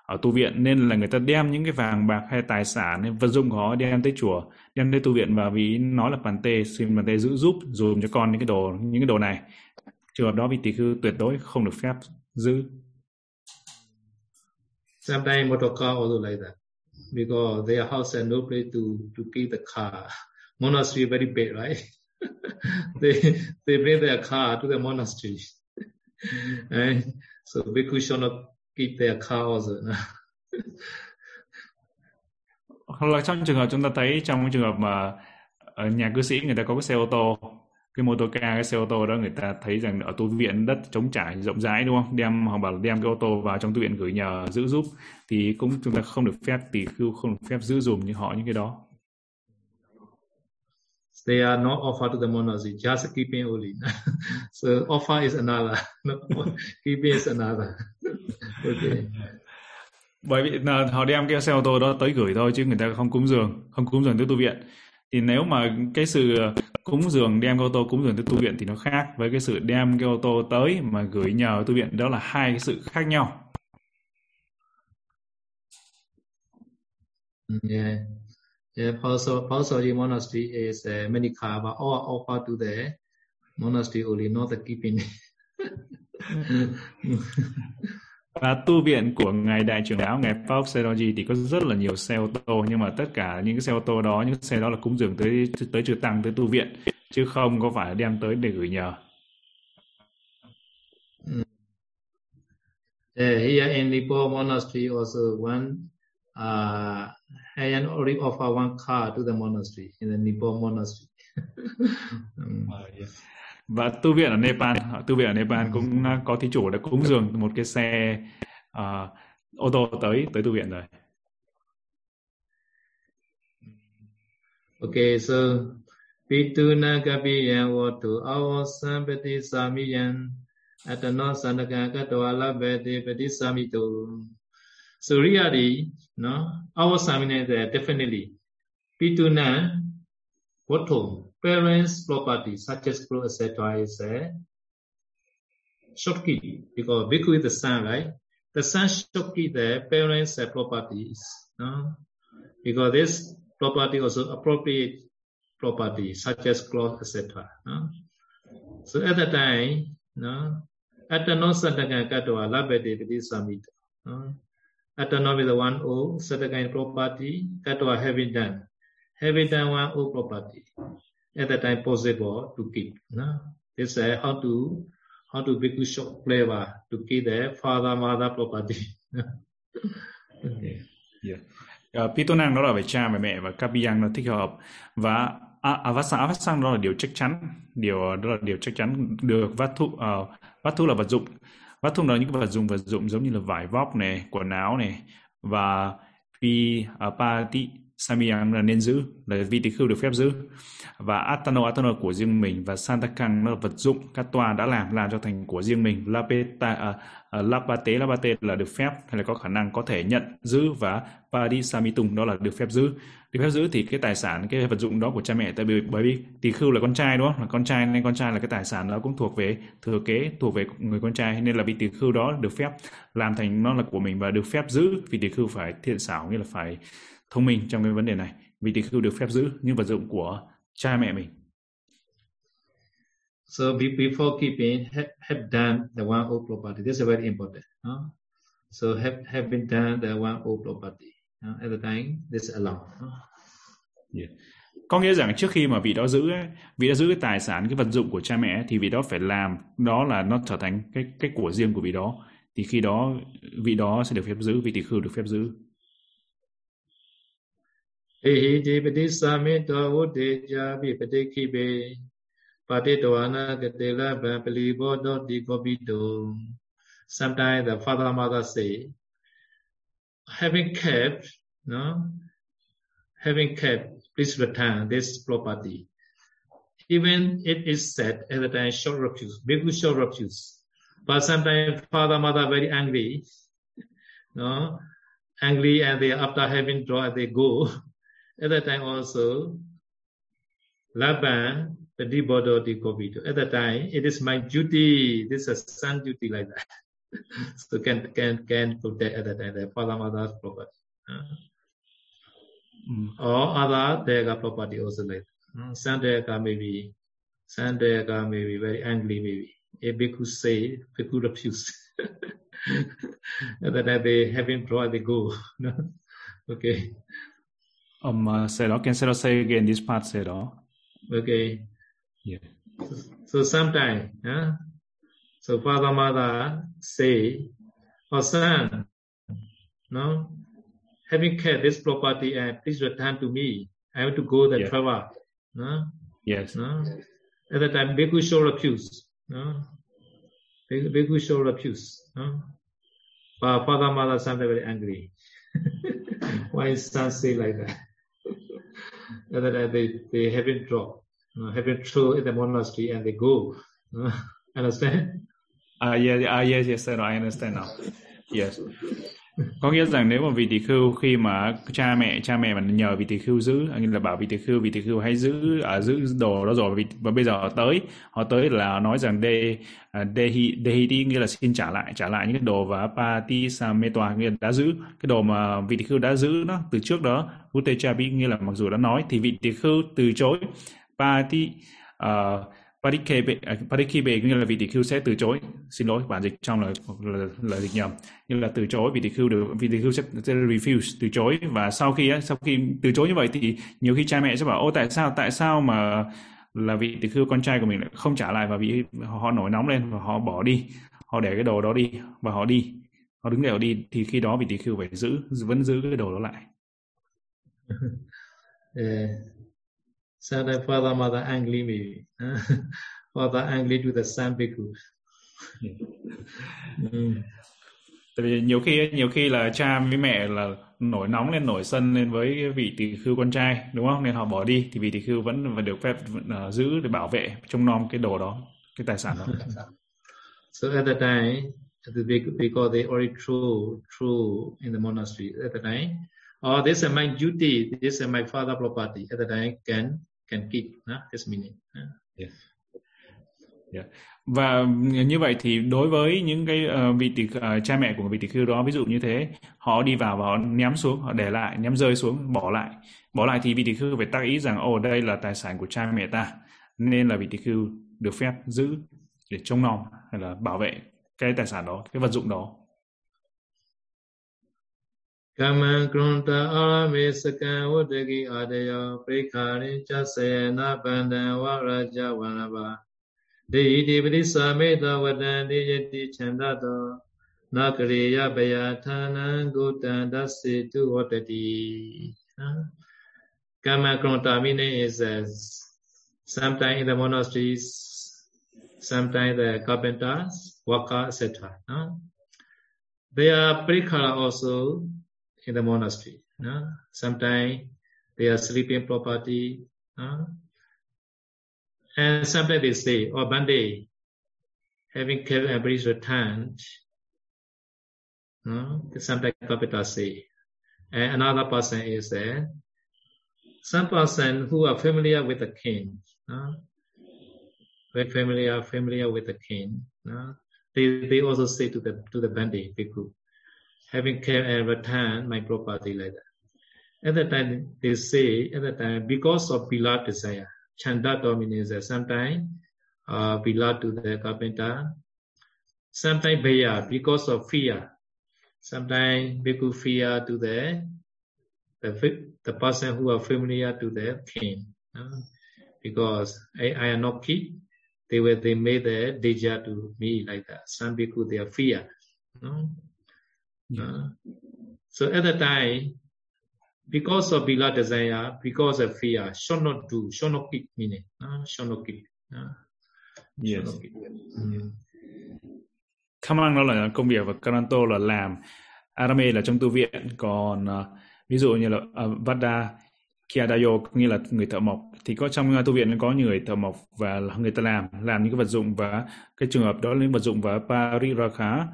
S3: ở tu viện nên là người ta đem những cái vàng bạc hay tài sản hay vật dụng của họ đem tới chùa đem tới tu viện và vì nói là bàn tê xin bàn tê giữ giúp dùm cho con những cái đồ những cái đồ này trường hợp đó vị tỷ khưu tuyệt đối không được phép giữ
S2: Sometimes motor car also like that because their house has no place to to keep the car. Monastery very big, right? they they bring their car to the monastery. and so bhikkhu should not keep their car also.
S3: hoặc là trong trường hợp chúng ta thấy trong trường hợp mà ở nhà cư sĩ người ta có cái xe ô tô cái mô tô ca cái xe ô tô đó người ta thấy rằng ở tu viện đất trống trải rộng rãi đúng không đem họ bảo đem cái ô tô vào trong tu viện gửi nhờ giữ giúp thì cũng chúng ta không được phép tỳ khưu không được phép giữ dùm như họ những cái đó
S2: they are not offered to the monastery, just keeping only. so offer is another, keeping is another. okay.
S3: Bởi vì là họ đem cái xe ô tô đó tới gửi thôi chứ người ta không cúng dường, không cúng dường tới tu viện. Thì nếu mà cái sự cúng dường đem cái ô tô cúng dường tới tu viện thì nó khác với cái sự đem cái ô tô tới mà gửi nhờ tu viện đó là hai cái sự khác nhau.
S2: Yeah. Yeah, Pausal, Pausal monastery is uh, many car, but all offer to the monastery only, not the keeping.
S3: Và tu viện của ngài đại trưởng lão ngài Paul Seroji thì có rất là nhiều xe ô tô nhưng mà tất cả những cái xe ô tô đó những xe đó là cúng dường tới tới chư tăng tới tu viện chứ không có phải đem tới để gửi nhờ.
S2: Yeah, here in Nepal monastery also one uh, I already offer one car to the monastery in the Nepal monastery. um,
S3: và tu viện ở Nepal, tu viện ở Nepal cũng à, có thí chủ đã cúng dường một cái xe uh, ô tô tới tới tu viện rồi.
S2: Okay, so Pituna Kapiyan Vatu Avasampati Samiyan Atano Sandaka Katwala Beti Peti Samito So really, no, our is there definitely. Pituna, watu? Parents' property, such as clothes, etc., is a shopkeep because Bhikkhu is the sun, right? The son shopkeep the parents' properties, no? Because this property also appropriate property, such as clothes, etc. No? So at that time, no, at the non sadaka katwa labete samita. No? Atana with the one O, Sataka property, Katwa having done. Having done one O property. At that time possible to keep. No? This is how to how to big shop flavor to keep the father mother property.
S3: okay. yeah. Uh, Pitonang đó là về cha về mẹ và Kapiyang là thích hợp và à, à, Avasa Avasang à, đó là điều chắc chắn điều đó là điều chắc chắn được vát thu uh, vát thu là vật dụng vắt thu là những vật dụng vật dụng giống như là vải vóc này quần áo này và pi uh, pati Samyang là nên giữ là vị tỳ khưu được phép giữ. Và Atano Atano của riêng mình và Santakang nó là vật dụng các tòa đã làm làm cho thành của riêng mình. Lapeta uh, Lapate Lapate là được phép hay là có khả năng có thể nhận giữ và Padisamitung đó là được phép giữ. Được phép giữ thì cái tài sản cái vật dụng đó của cha mẹ tại vì bởi vì tỳ khưu là con trai đúng không? Là con trai nên con trai là cái tài sản đó cũng thuộc về thừa kế thuộc về người con trai nên là vị tỳ khưu đó được phép làm thành nó là của mình và được phép giữ. Vì tỳ khưu phải thiện xảo nghĩa là phải thông minh trong cái vấn đề này vị tỳ khưu được phép giữ những vật dụng của cha mẹ mình
S2: So before keeping, have, have done the one old property. This is very important. Huh? So have have been done the one old property. Uh, at the time, this allowed. Huh?
S3: Yeah. Có nghĩa rằng trước khi mà vị đó giữ vị đã giữ cái tài sản, cái vật dụng của cha mẹ thì vị đó phải làm đó là nó trở thành cái cái của riêng của vị đó. Thì khi đó vị đó sẽ được phép giữ, vị tỳ khưu được phép giữ.
S2: Sometimes the father mother say, having kept, no, having kept, please return this property. Even it is said at the time, short refuse, big short refuse. But sometimes father mother very angry, no, angry and they after having draw they go at that time also, Laban, the Dibodo di Kobito. At that time, it is my duty. This is a son duty like that. so can can can protect at that time the father mother's property. Uh, mm. Or other Dega property also like that. Uh, son Dega maybe son Dega maybe very angry maybe. A bhikkhu say, bhikkhu refuse. at that time they having brought they go. okay.
S3: Um, uh, Sero, can Sero say again this part, Sero?
S2: Okay.
S3: Yeah.
S2: So, so sometimes, huh? so father, mother say, oh son, no, having kept this property and please return to me. I have to go the yeah. travel. No?
S3: Yes.
S2: No? At that time, Bhikkhu show refuse. No? Bhikkhu show refuse. No? But father, mother, sometimes very angry. Why is son say like that? They, they haven't dropped, know, haven't thrown in the monastery and they go. Uh, understand?
S3: Uh, yeah, ah, yes, yes, sir, I understand now. Yes. Có nghĩa rằng nếu mà vị tỳ khưu khi mà cha mẹ cha mẹ mà nhờ vị tỳ khưu giữ nghĩa là bảo vị tỳ khưu vị tỳ khưu hãy giữ ở à, giữ đồ đó rồi. Và bây giờ họ tới họ tới là nói rằng đề đề dehi nghĩa là xin trả lại trả lại những cái đồ và pati tòa nghĩa là đã giữ. Cái đồ mà vị tỳ khưu đã giữ nó từ trước đó utechapi nghĩa là mặc dù đã nói thì vị tỳ khưu từ chối pati uh, à, Parikebe, à, nghĩa là vị tỷ khưu sẽ từ chối. Xin lỗi bản dịch trong là là, là dịch nhầm. Như là từ chối vị tỷ khưu được vị tỷ khưu sẽ, sẽ refuse từ chối. Và sau khi sau khi từ chối như vậy thì nhiều khi cha mẹ sẽ bảo ô tại sao tại sao mà là vị tỷ khưu con trai của mình lại không trả lại và vị họ nổi nóng lên và họ bỏ đi? Họ để cái đồ đó đi và họ đi. Họ đứng đều đi thì khi đó vị tỷ khưu phải giữ vẫn giữ cái đồ đó lại.
S2: Sometimes father, mother angry maybe. father angry to the bhikkhu.
S3: ừ. Tại vì nhiều khi nhiều khi là cha với mẹ là nổi nóng lên nổi sân lên với vị tỳ khưu con trai đúng không nên họ bỏ đi thì vị tỳ khưu vẫn phải được phép uh, giữ để bảo vệ trông nom cái đồ đó cái tài sản đó.
S2: so at the time because they already true true in the monastery at the time oh this is my duty this is my father property at the time can can keep no? this meaning
S3: yeah. Yeah. và như vậy thì đối với những cái uh, vị tỷ uh, ờ, cha mẹ của vị tỷ khưu đó ví dụ như thế họ đi vào và họ ném xuống họ để lại ném rơi xuống bỏ lại bỏ lại thì vị tỷ khưu phải tác ý rằng ồ đây là tài sản của cha mẹ ta nên là vị tỷ khưu được phép giữ để trông nom hay là bảo vệ cái tài sản đó cái vật dụng đó
S2: ကမံကရွန်တအာရမေစကံဝတ္တကိအာတယောပရိခာရိချဆေနဗန္တံဝရကြဝနဘာဒေဟိတိပရိသမေတဝတံတိယတိချန္တတောနာကရေယဘယဌာနံဂုတံဒစေတုဝတ္တတိ Kama Krontamine is as sometimes in the monasteries, sometimes the carpenters, worker, etc. No? They are prikara also In the monastery. No? Sometimes they are sleeping property. Uh, and sometimes they say, oh, one day, having kept every returned, uh, sometimes capital say. And another person is uh, some person who are familiar with the king, uh, very familiar, familiar with the king. Uh, they, they also say to the to the Bandi Bhikkhu, having my property like that. At that time, they say, at that time, because of beloved desire, chanda dominates sometimes uh, beloved to the carpenter, sometimes bhaya, because of fear, sometimes bhikkhu fear to the, the, the person who are familiar to the king. Uh, because I, I am not king, they were they made the danger to me like that. Some people they are fear. No? Uh, so at the time, because of bila desire, because of fear, should not do, should not keep meaning, uh, should not keep. Uh,
S3: yes. Not keep. Mm. Kamang đó là công việc và Karanto là làm, Arame là trong tu viện, còn uh, ví dụ như là uh, Vada Kiadayo nghĩa là người thợ mộc thì có trong tu viện có người thợ mộc và người ta làm làm những cái vật dụng và cái trường hợp đó là những vật dụng và pariraka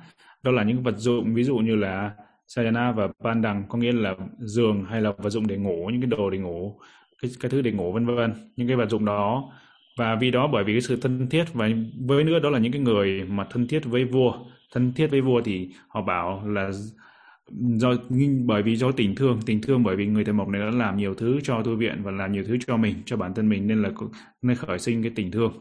S3: đó là những vật dụng, ví dụ như là sayana và pandang có nghĩa là giường hay là vật dụng để ngủ, những cái đồ để ngủ, cái cái thứ để ngủ, vân vân. Những cái vật dụng đó. Và vì đó, bởi vì cái sự thân thiết và với nữa, đó là những cái người mà thân thiết với vua. Thân thiết với vua thì họ bảo là do, bởi vì do tình thương tình thương bởi vì người thầy mộc này đã làm nhiều thứ cho tu viện và làm nhiều thứ cho mình, cho bản thân mình, nên là nên khởi sinh cái tình thương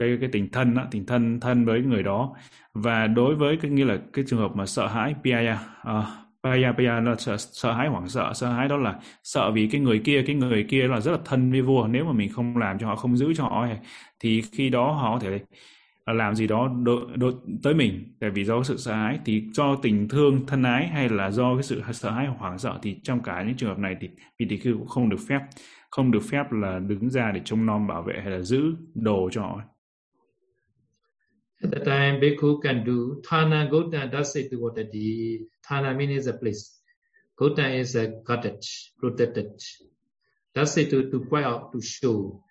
S3: cái cái tình thân đó, tình thân thân với người đó. Và đối với cái nghĩa là cái trường hợp mà sợ hãi piaya uh, ờ, Paya Paya là sợ, sợ hãi hoảng sợ. Sợ hãi đó là sợ vì cái người kia cái người kia là rất là thân với vua. Nếu mà mình không làm cho họ không giữ cho họ thì khi đó họ có thể làm gì đó đo, đo, tới mình. Tại vì do sự sợ hãi thì do tình thương thân ái hay là do cái sự sợ hãi hoảng sợ thì trong cả những trường hợp này thì vị thị khưu cũng không được phép không được phép là đứng ra để trông nom bảo vệ hay là giữ đồ cho họ.
S2: At the time, bhikkhu can do thana gota what the thana means a place. Gota is a cottage, protected. Does it to, to point out to show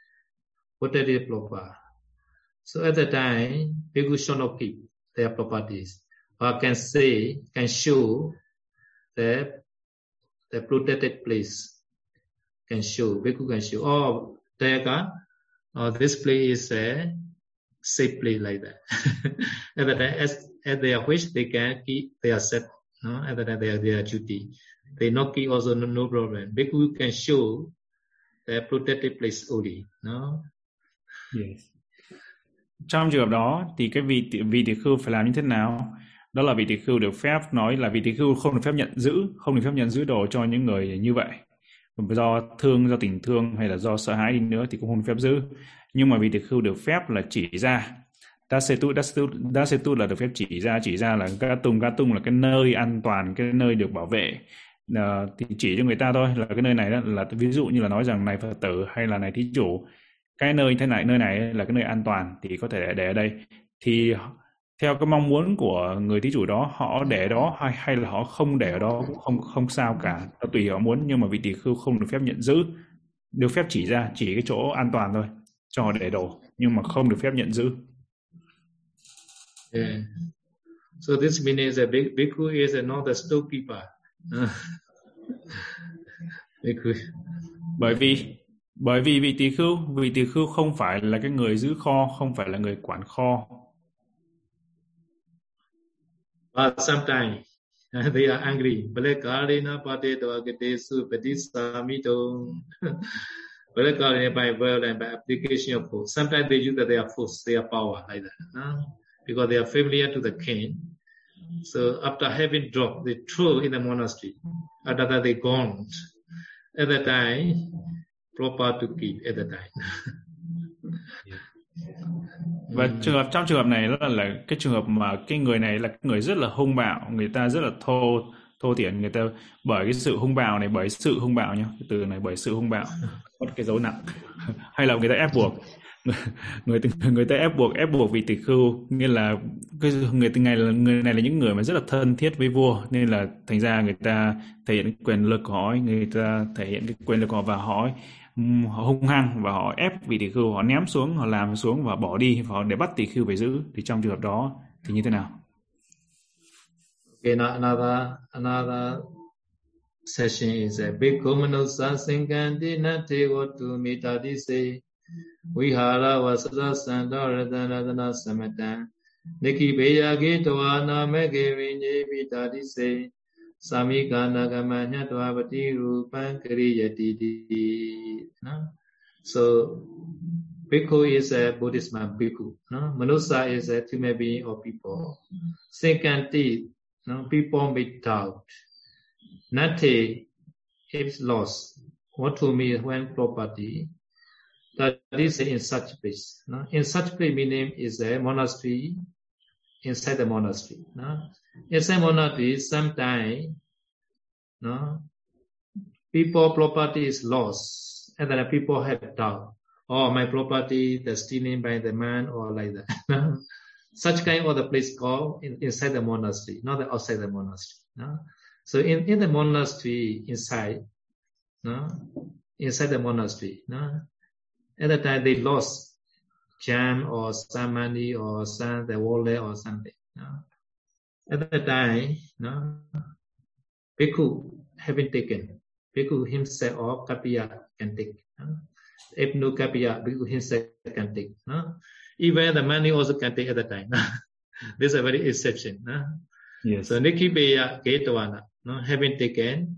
S2: the proper. So at the time, people should not keep their properties or can say, can show the, the protected place, can show, people can show, oh, Dayaka, oh, this place is a safely like that. at the time, as, at their wish, they can keep their set, no? at the time, their, their duty. They not keep also no, no problem. Bhikkhu can show their protected place only, no?
S3: Yes. trong trường hợp đó thì cái vị vị tỷ khưu phải làm như thế nào đó là vị tỷ khưu được phép nói là vị tỷ khưu không được phép nhận giữ không được phép nhận giữ đồ cho những người như vậy do thương do tình thương hay là do sợ hãi đi nữa thì cũng không được phép giữ nhưng mà vị tỳ khưu được phép là chỉ ra. Dasetu, Dasetu, Dasetu là được phép chỉ ra, chỉ ra là Gatung, Gatung là cái nơi an toàn, cái nơi được bảo vệ. À, thì chỉ cho người ta thôi, là cái nơi này đó, là ví dụ như là nói rằng này Phật tử hay là này thí chủ cái nơi thế này nơi này là cái nơi an toàn thì có thể để ở đây. Thì theo cái mong muốn của người thí chủ đó họ để đó hay hay là họ không để ở đó cũng không không sao cả. Tùy họ muốn nhưng mà vị tỳ khưu không được phép nhận giữ được phép chỉ ra chỉ cái chỗ an toàn thôi cho để đồ nhưng mà không được phép nhận giữ.
S2: Yeah. so this means that bhikkhu is not the storekeeper.
S3: Bởi vì bởi vì vị tỳ khưu vị tỳ khưu không phải là cái người giữ kho không phải là người quản kho.
S2: But sometimes they are angry. Balakalena pateto agatesu patisamito balakalena by violence by application of force sometimes they use that their force their power like that huh? because they are familiar to the king. So after having dropped they throw in the monastery. After that they gone. At that time proper to keep at the time.
S3: và trường hợp trong trường hợp này là, là cái trường hợp mà cái người này là người rất là hung bạo người ta rất là thô thô thiển người ta bởi cái sự hung bạo này bởi sự hung bạo nhá. Từ này bởi sự hung bạo một cái dấu nặng. Hay là người ta ép buộc. Người người ta ép buộc ép buộc vị tỳ khưu. Nghĩa là cái người từ ngày là người này là những người mà rất là thân thiết với vua. Nên là thành ra người ta thể hiện quyền lực của họ người ta thể hiện cái quyền lực của họ và họ họ hung hăng và họ ép vị tỳ khưu họ ném xuống họ làm xuống và bỏ đi và họ để bắt tỳ khưu phải giữ. Thì trong trường hợp đó thì như thế nào?
S2: Okay, another another session is a bhikkhu manusa sinkanti nati vatu mitati se vihara vasata santa radana radana samatan niki beya toa nama ge vinye vitati se samikana gamanya dvavati rupan kriyati no? so, bhikkhu is a buddhist man, bhikkhu no? manusa is a human being or people sinkanti no? people may doubt nati is lost what to me when property that is in such place no? in such place meaning is a monastery inside the monastery no? Inside monastery, sometimes no, people property is lost, and then people have doubt. Oh, my property, the stealing by the man, or like that. Such kind of the place called in, inside the monastery, not the outside the monastery. No? So in, in the monastery inside, no, inside the monastery, no, at the time they lost jam or some money or some the wallet or something. No? At that time, no, Bhikkhu having taken, Bhikkhu himself or Kapiya can take. No? If no Kapiya, Bhikkhu himself can take. No? Even the money also can take at the time. No? this is a very exception. No?
S3: yes
S2: So Nikipeya Ketavana, no, having taken,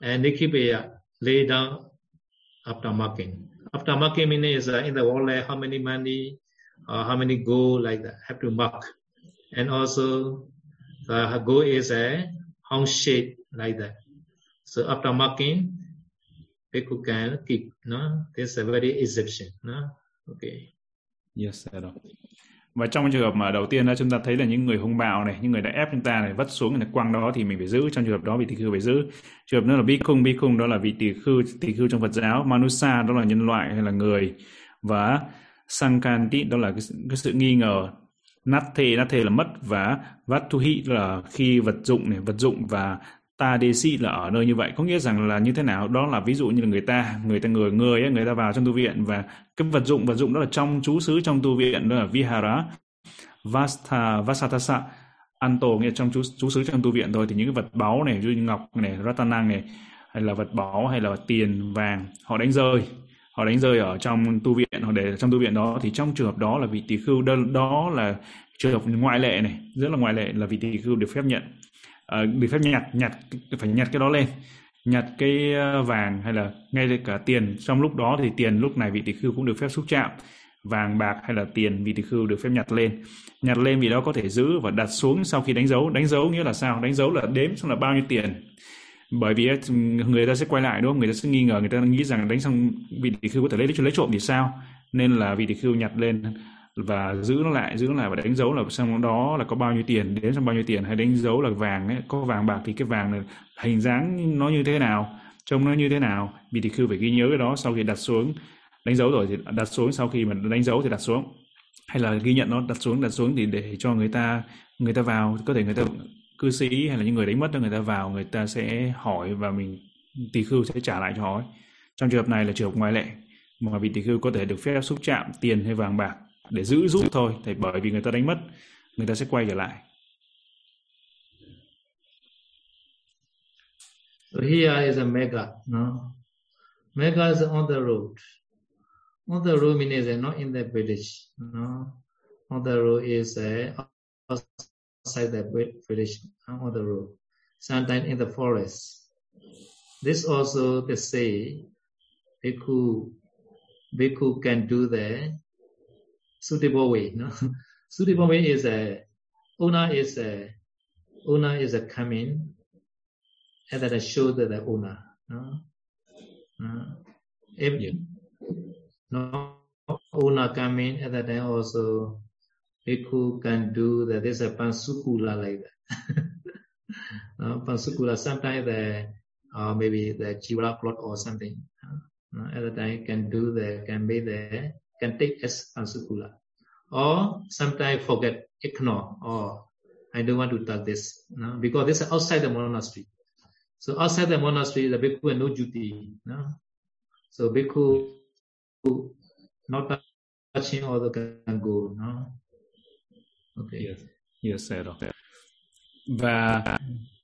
S2: and they keep Nikipeya lay down after marking. After marking meaning is uh, in the wallet how many money, uh, how many gold like that have to mark, and also the gold is a hung shape like that. So after marking, people can keep. No, this is a very exception. No, okay.
S3: Yes, rồi. Và trong trường hợp mà đầu tiên đó chúng ta thấy là những người hung bạo này, những người đã ép chúng ta này vất xuống người ta quăng đó thì mình phải giữ. Trong trường hợp đó vị tỳ khưu phải giữ. Trường hợp nữa là bi khung, bi khung đó là vị tỳ khưu, tỳ khưu trong Phật giáo. Manusa đó là nhân loại hay là người và Sankanti đó là cái, cái sự nghi ngờ. nát thề nát thề là mất và Vatuhi là khi vật dụng này, vật dụng và ta Tadesi là ở nơi như vậy. Có nghĩa rằng là như thế nào? Đó là ví dụ như là người ta người ta người người ấy, người ta vào trong tu viện và cái vật dụng vật dụng đó là trong chú xứ trong tu viện đó là vihara vasta vasatasa anto nghĩa trong chú chú xứ trong tu viện thôi. Thì những cái vật báu này như ngọc này ratana này hay là vật báu hay là tiền vàng họ đánh rơi. Họ đánh rơi ở trong tu viện họ để trong tu viện đó. Thì trong trường hợp đó là vị tỳ khưu đó, đó là trường hợp ngoại lệ này rất là ngoại lệ là vị tỳ khưu được phép nhận. Ờ, uh, được phép nhặt nhặt phải nhặt cái đó lên. Nhặt cái ờ, vàng hay là ngay cả tiền. Trong lúc đó thì tiền lúc này vị tỷ khưu cũng được phép xúc chạm. Vàng bạc hay là tiền vị tỷ khưu được phép nhặt lên. Nhặt lên vì đó có thể giữ và đặt xuống sau khi đánh dấu. Đánh dấu nghĩa là sao? Đánh dấu là đếm xong là bao nhiêu tiền. Bởi vì ờ, người ta sẽ quay lại đúng không? Người ta sẽ nghi ngờ người ta nghĩ rằng đánh xong vị tỷ khưu có thể lấy lấy trộm thì sao? Nên là vị tỷ khưu nhặt lên và giữ nó lại, giữ nó lại và đánh dấu là xong đó là có bao nhiêu tiền, đến xong bao nhiêu tiền, hay đánh dấu là vàng ấy, có vàng bạc thì cái vàng này hình dáng nó như thế nào, trông nó như thế nào. Vì thì khư phải ghi nhớ cái đó sau khi đặt xuống, đánh dấu rồi thì đặt xuống, sau khi mà đánh dấu thì đặt xuống. Hay là ghi nhận nó đặt xuống đặt xuống thì để cho người ta người ta vào, có thể người ta cư sĩ hay là những người đánh mất cho người ta vào, người ta sẽ hỏi và mình tỳ khưu sẽ trả lại cho họ trong trường hợp này là trường hợp ngoại lệ, mà vị tỳ khưu có thể được phép xúc chạm tiền hay vàng bạc để giữ giúp thôi thì bởi vì người ta đánh mất người ta sẽ quay trở lại
S2: So here is a mega, no? Mega is on the road. On the road means not in the village, no? On the road is uh, outside the village, uh, on the road. Sometimes in the forest. This also they say Bhikkhu, Bhikkhu can do the suitable way. No? suitable way is a owner is a owner is a coming and then show the, the owner. No? Uh, if yeah. no owner coming and then also Bhikkhu can do that. There's a pansukula like that. no, pansukula sometimes the uh, maybe the jiva plot or something. Uh, at the time can do the can be the can take as unsukula. Or sometimes forget, ignore, or I don't want to touch this, no? because this is outside the monastery. So outside the monastery, the bhikkhu has no duty. No? So bhikkhu not touching all the can go. No?
S3: Okay. Yes, yes sir. Và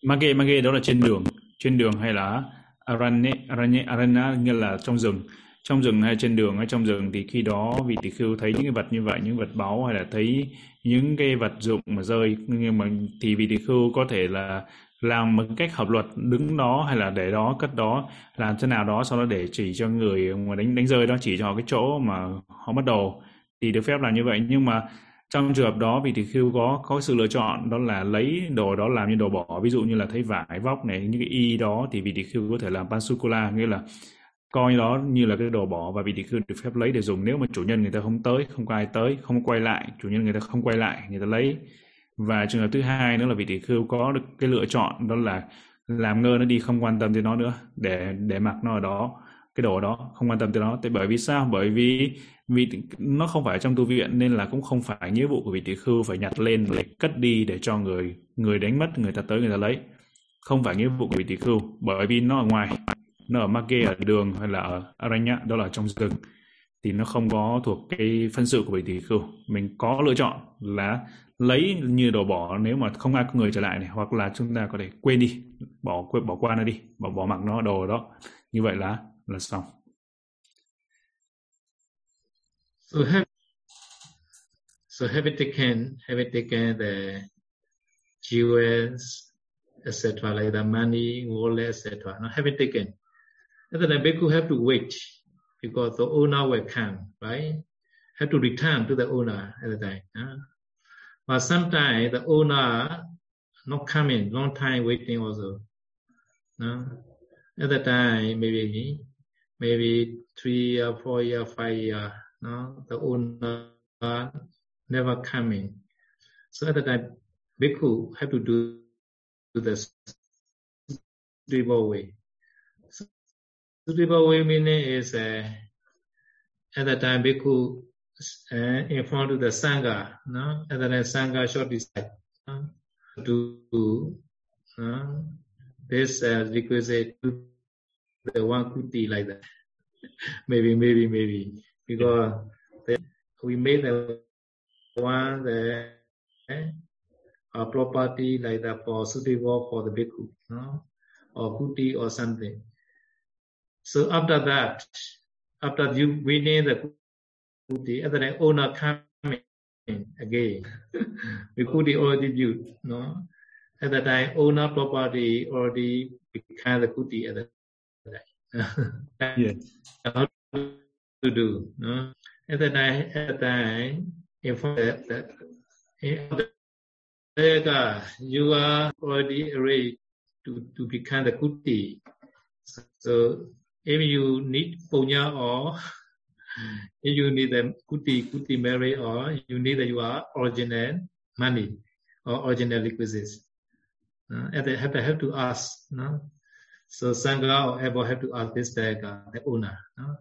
S3: mage mage đó là trên đường, trên đường hay là aranya aranya aranya nghĩa là trong rừng trong rừng hay trên đường hay trong rừng thì khi đó vị tỷ khưu thấy những cái vật như vậy, những vật báu hay là thấy những cái vật dụng mà rơi, nhưng mà thì vị tỷ khưu có thể là làm một cách hợp luật, đứng đó hay là để đó, cất đó, làm thế nào đó, sau đó để chỉ cho người mà đánh đánh rơi đó, chỉ cho cái chỗ mà họ mất đồ thì được phép làm như vậy. Nhưng mà trong trường hợp đó vị tỷ khưu có có sự lựa chọn, đó là lấy đồ đó làm như đồ bỏ, ví dụ như là thấy vải vóc này, những cái y đó thì vị tỷ khưu có thể làm pansukula, nghĩa là coi đó như là cái đồ bỏ và vị tỷ khưu được phép lấy để dùng. Nếu mà chủ nhân người ta không tới, không có ai tới, không quay lại, chủ nhân người ta không quay lại, người ta lấy. Và trường hợp thứ hai nữa là vị tỷ khưu có được cái lựa chọn, đó là làm ngơ nó đi, không quan tâm tới nó nữa, để để mặc nó ở đó, cái đồ đó, không quan tâm tới nó. Tại bởi vì sao? Bởi vì vì nó không phải trong tu viện, nên là cũng không phải nghĩa vụ của vị tỷ khưu phải nhặt lên để cất đi để cho người người đánh mất, người ta tới, người ta lấy. Không phải nghĩa vụ của vị tỷ khưu bởi vì nó ở ngoài nó ở Mage ở đường hay là ở Aranya, đó là trong rừng. Thì nó không có thuộc cái phân sự của vị tỷ khưu. Mình có lựa chọn là lấy như đồ bỏ nếu mà không ai có người trở lại này, hoặc là chúng ta có thể quên đi, bỏ quên, bỏ qua nó đi, bỏ bỏ mặc nó, đồ đó. Như vậy là là xong.
S2: So have so have it taken, have it taken the jewels etc like the money, wallet etc no have it taken. Then the bhikkhu have to wait because the owner will come right have to return to the owner at the time huh? But sometimes the owner not coming, long time waiting also. At the time, maybe maybe three or four year, five year, no? the owner never coming. So at the time, bhikkhu have to do, the suitable way. Suitable way meaning is uh, at the time bhikkhu uh, in front of the sangha, no? and then the sangha short decide uh, to uh, this uh, requisite to the one kuti like that. maybe, maybe, maybe because the, we made the one the uh, property like that for suitable for the bhikkhu, no? or kuti or something. So after that, after you winning the kuti at the owner coming again. The kuti already built no? At the time owner property already become the kuti at the time yes. How to do no? At the time at the time in front of that there you are already ready to, to become the kuti. So if you need punya or if you need the kuti kuti merit or you need the, your original money or original requisites. Uh, and they have to have to ask. No? So Sangha or ever have to ask this the, uh, the owner. No?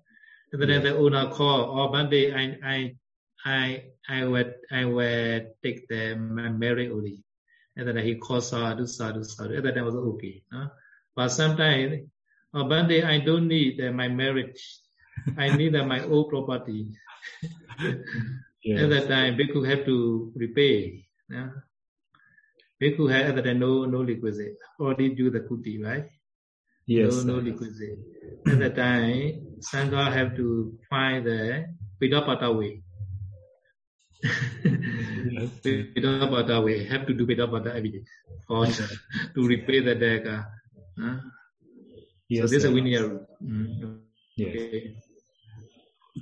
S2: And then yeah. the owner call, oh, one day I I I I will I will take the merit only. And then he calls sadhu sadhu sadhu. Then that was okay. No? But sometimes, or oh, one day I don't need uh, my marriage. I need my old property. yes. At that time, Bhikkhu have to repay. Yeah? Bhikkhu had at that time no, no requisite. Only do the kuti, right? Yes. No, no requisite. At that time, Sangha have to find the Vidapata way. Vidapata way. Have to do Vidapata every day for to repay the debt. Uh, yes, so this is a linear. Mm,
S3: yes. Okay.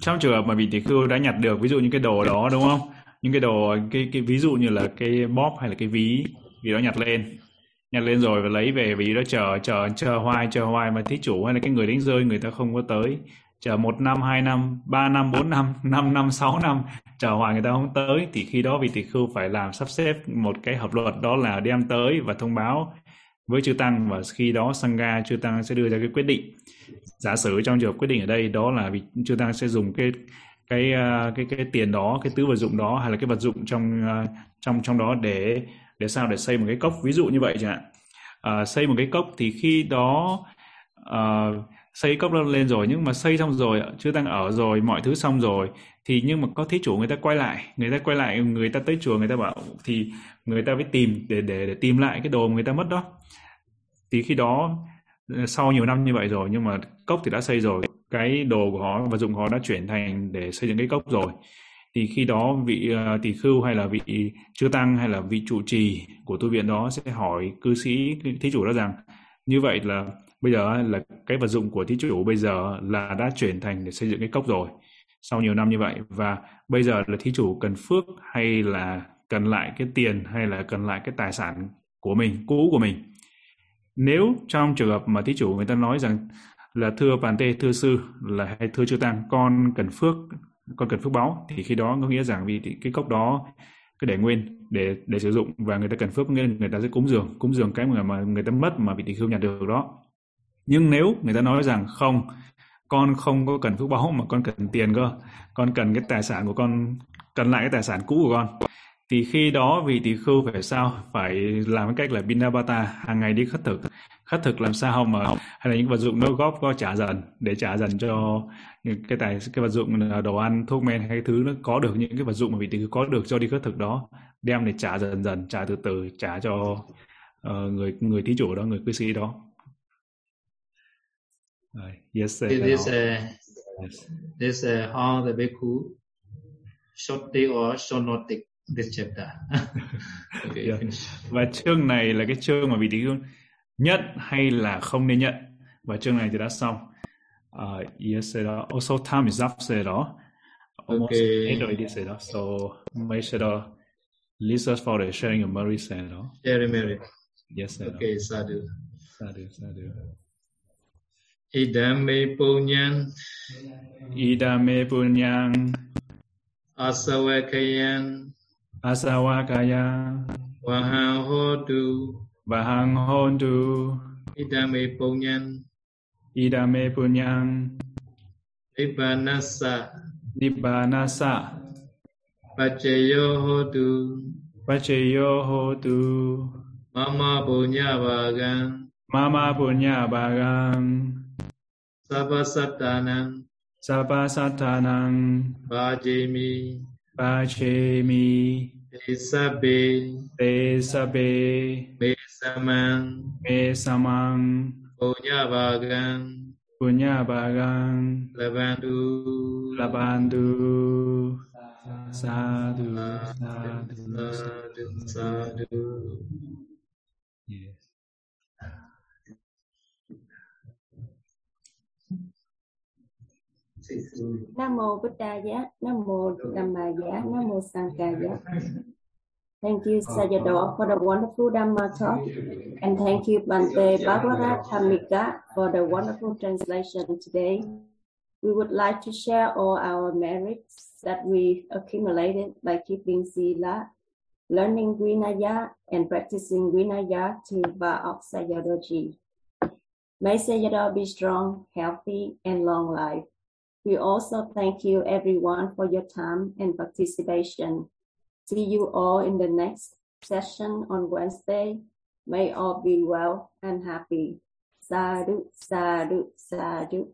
S3: trong trường hợp mà vị tỷ khưu đã nhặt được ví dụ như cái đồ đó đúng không những cái đồ cái cái ví dụ như là cái bóp hay là cái ví vì đó nhặt lên nhặt lên rồi và lấy về vì đó chờ chờ chờ hoài chờ hoài mà thí chủ hay là cái người đánh rơi người ta không có tới chờ một năm hai năm ba năm bốn năm năm năm sáu năm chờ hoài người ta không tới thì khi đó vị tỷ khưu phải làm sắp xếp một cái hợp luật đó là đem tới và thông báo với chư tăng và khi đó sangha chư tăng sẽ đưa ra cái quyết định. Giả sử trong trường hợp quyết định ở đây đó là vì chư tăng sẽ dùng cái cái à, cái cái tiền đó cái tứ vật dụng đó hay là cái vật dụng trong à, trong trong đó để để sao? Để xây một cái cốc. Ví dụ như vậy chẳng hạn. À, xây một cái cốc thì khi đó uh, xây cốc lên rồi nhưng mà xây xong rồi chưa đang ở rồi mọi thứ xong rồi thì nhưng mà có thí chủ người ta quay lại người ta quay lại người ta tới chùa người ta bảo thì người ta phải tìm để để để tìm lại cái đồ người ta mất đó. Thì khi đó sau nhiều năm như vậy rồi nhưng mà cốc thì đã xây rồi cái đồ của họ và dụng họ đã chuyển thành để xây dựng cái cốc rồi. Thì khi đó vị uh, tỳ khưu hay là vị chư tăng hay là vị trụ trì của tu viện đó sẽ hỏi cư sĩ thí chủ đó rằng như vậy là bây giờ là cái vật dụng của thí chủ bây giờ là đã chuyển thành để xây dựng cái cốc rồi, sau nhiều năm như vậy. Và bây giờ là thí chủ cần phước hay là cần lại cái tiền hay là cần lại cái tài sản của mình, cũ của mình? Nếu trong trường hợp mà thí chủ người ta nói rằng là thưa bàn tê thưa sư là hay thưa chư tăng con cần phước, con cần phước báo thì khi đó có nghĩa rằng vì cái cốc đó cứ để nguyên để để sử dụng và người ta cần phước, nghĩa là người ta sẽ cúng dường. Cúng dường cái mà người ta mất mà vị tỳ khưu nhặt được đó nhưng nếu người ta nói rằng không con không có cần phước báo mà con cần tiền cơ con cần cái tài sản của con cần lại cái tài sản cũ của con thì khi đó vị tỳ khưu phải sao? Phải làm cái cách là binabata hàng ngày đi khất thực. Khất thực làm sao mà hay là những vật dụng nó góp có trả dần để trả dần cho những cái tài cái vật dụng đồ ăn thuốc men hay thứ nó có được những cái vật dụng mà vị tỳ khưu có được cho đi khất thực đó đem để trả dần dần trả từ từ trả cho uh, người người thí chủ đó người cư sĩ đó.
S2: Yes, sir. This, uh, yes. this uh, how the bhikkhu take or take this chapter.
S3: okay, yeah. Và chương này là cái chương mà vị tỷ khưu nhận hay là không nên nhận. Và chương này thì đã xong. Uh, yes, sir. Also time is up, sir. Almost okay. end already, sir. So make sure listen for the sharing of merit, sir.
S2: Sharing merit.
S3: Yes, sir.
S2: Okay, sadhu.
S3: Sadhu, sadhu.
S2: Idame punyan. Idame punyan. Asawakayan. Asawakaya. Vahang
S3: hodu. Vahang hodu. Idame punyan. Idame punyan.
S2: Nibbanasa. Nibbanasa. Pacheyo hodu. Pacheyo hodu.
S3: Mama punya bagan. Mama punya bagan.
S2: Savasatanang
S3: Savasatanang
S2: Vajemi
S3: Vajemi
S2: Esabe
S3: Esabe
S2: Mesamang.
S3: Mesamang. Punyabagang Punyabagang
S2: Labandu.
S3: Labandu. Sadhu. Sadhu.
S2: Sadhu. Sadhu,
S3: sadhu.
S1: Nam mô Buddha giá, Nam mô Dhamma giá, Nam mô Sangha giá. Thank you Sayadaw for the wonderful Dhamma talk and thank you Bante Bhagavata Tamika for the wonderful translation today. We would like to share all our merits that we accumulated by keeping Sila, learning Vinaya and practicing Vinaya to Vaok Sayadaw May Sayadaw be strong, healthy and long life. We also thank you everyone for your time and participation. See you all in the next session on Wednesday. May all be well and happy. Sadhu, sadhu, sadhu.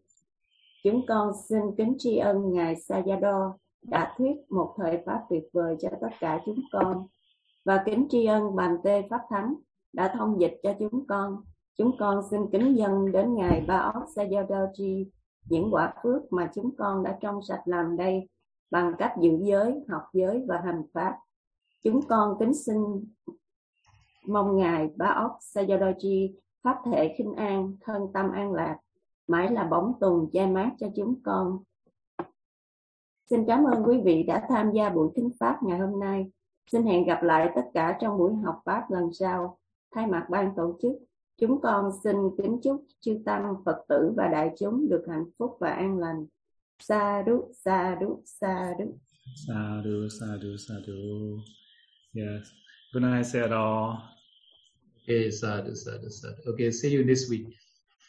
S1: Chúng con xin kính tri ân Ngài Sayadaw đã thuyết một thời Pháp tuyệt vời cho tất cả chúng con và kính tri ân Bàn Tê Pháp Thắng đã thông dịch cho chúng con. Chúng con xin kính dân đến Ngài Ba Ốc Sayadaw những quả phước mà chúng con đã trong sạch làm đây bằng cách giữ giới, học giới và hành pháp. Chúng con kính xin mong Ngài Bá Ốc Sayodoji Pháp thể khinh an, thân tâm an lạc, mãi là bóng tùng che mát cho chúng con. Xin cảm ơn quý vị đã tham gia buổi thính Pháp ngày hôm nay. Xin hẹn gặp lại tất cả trong buổi học Pháp lần sau. Thay mặt ban tổ chức, Chúng con xin kính chúc chư tăng, Phật tử và đại chúng được hạnh phúc và an lành. Sa đu, sa đu, sa đu.
S3: Sa đu, sa đu, sa đu. Yes. Good night, Sayadaw.
S2: Okay, sadhu, sadhu, sadhu. Okay, see you this week.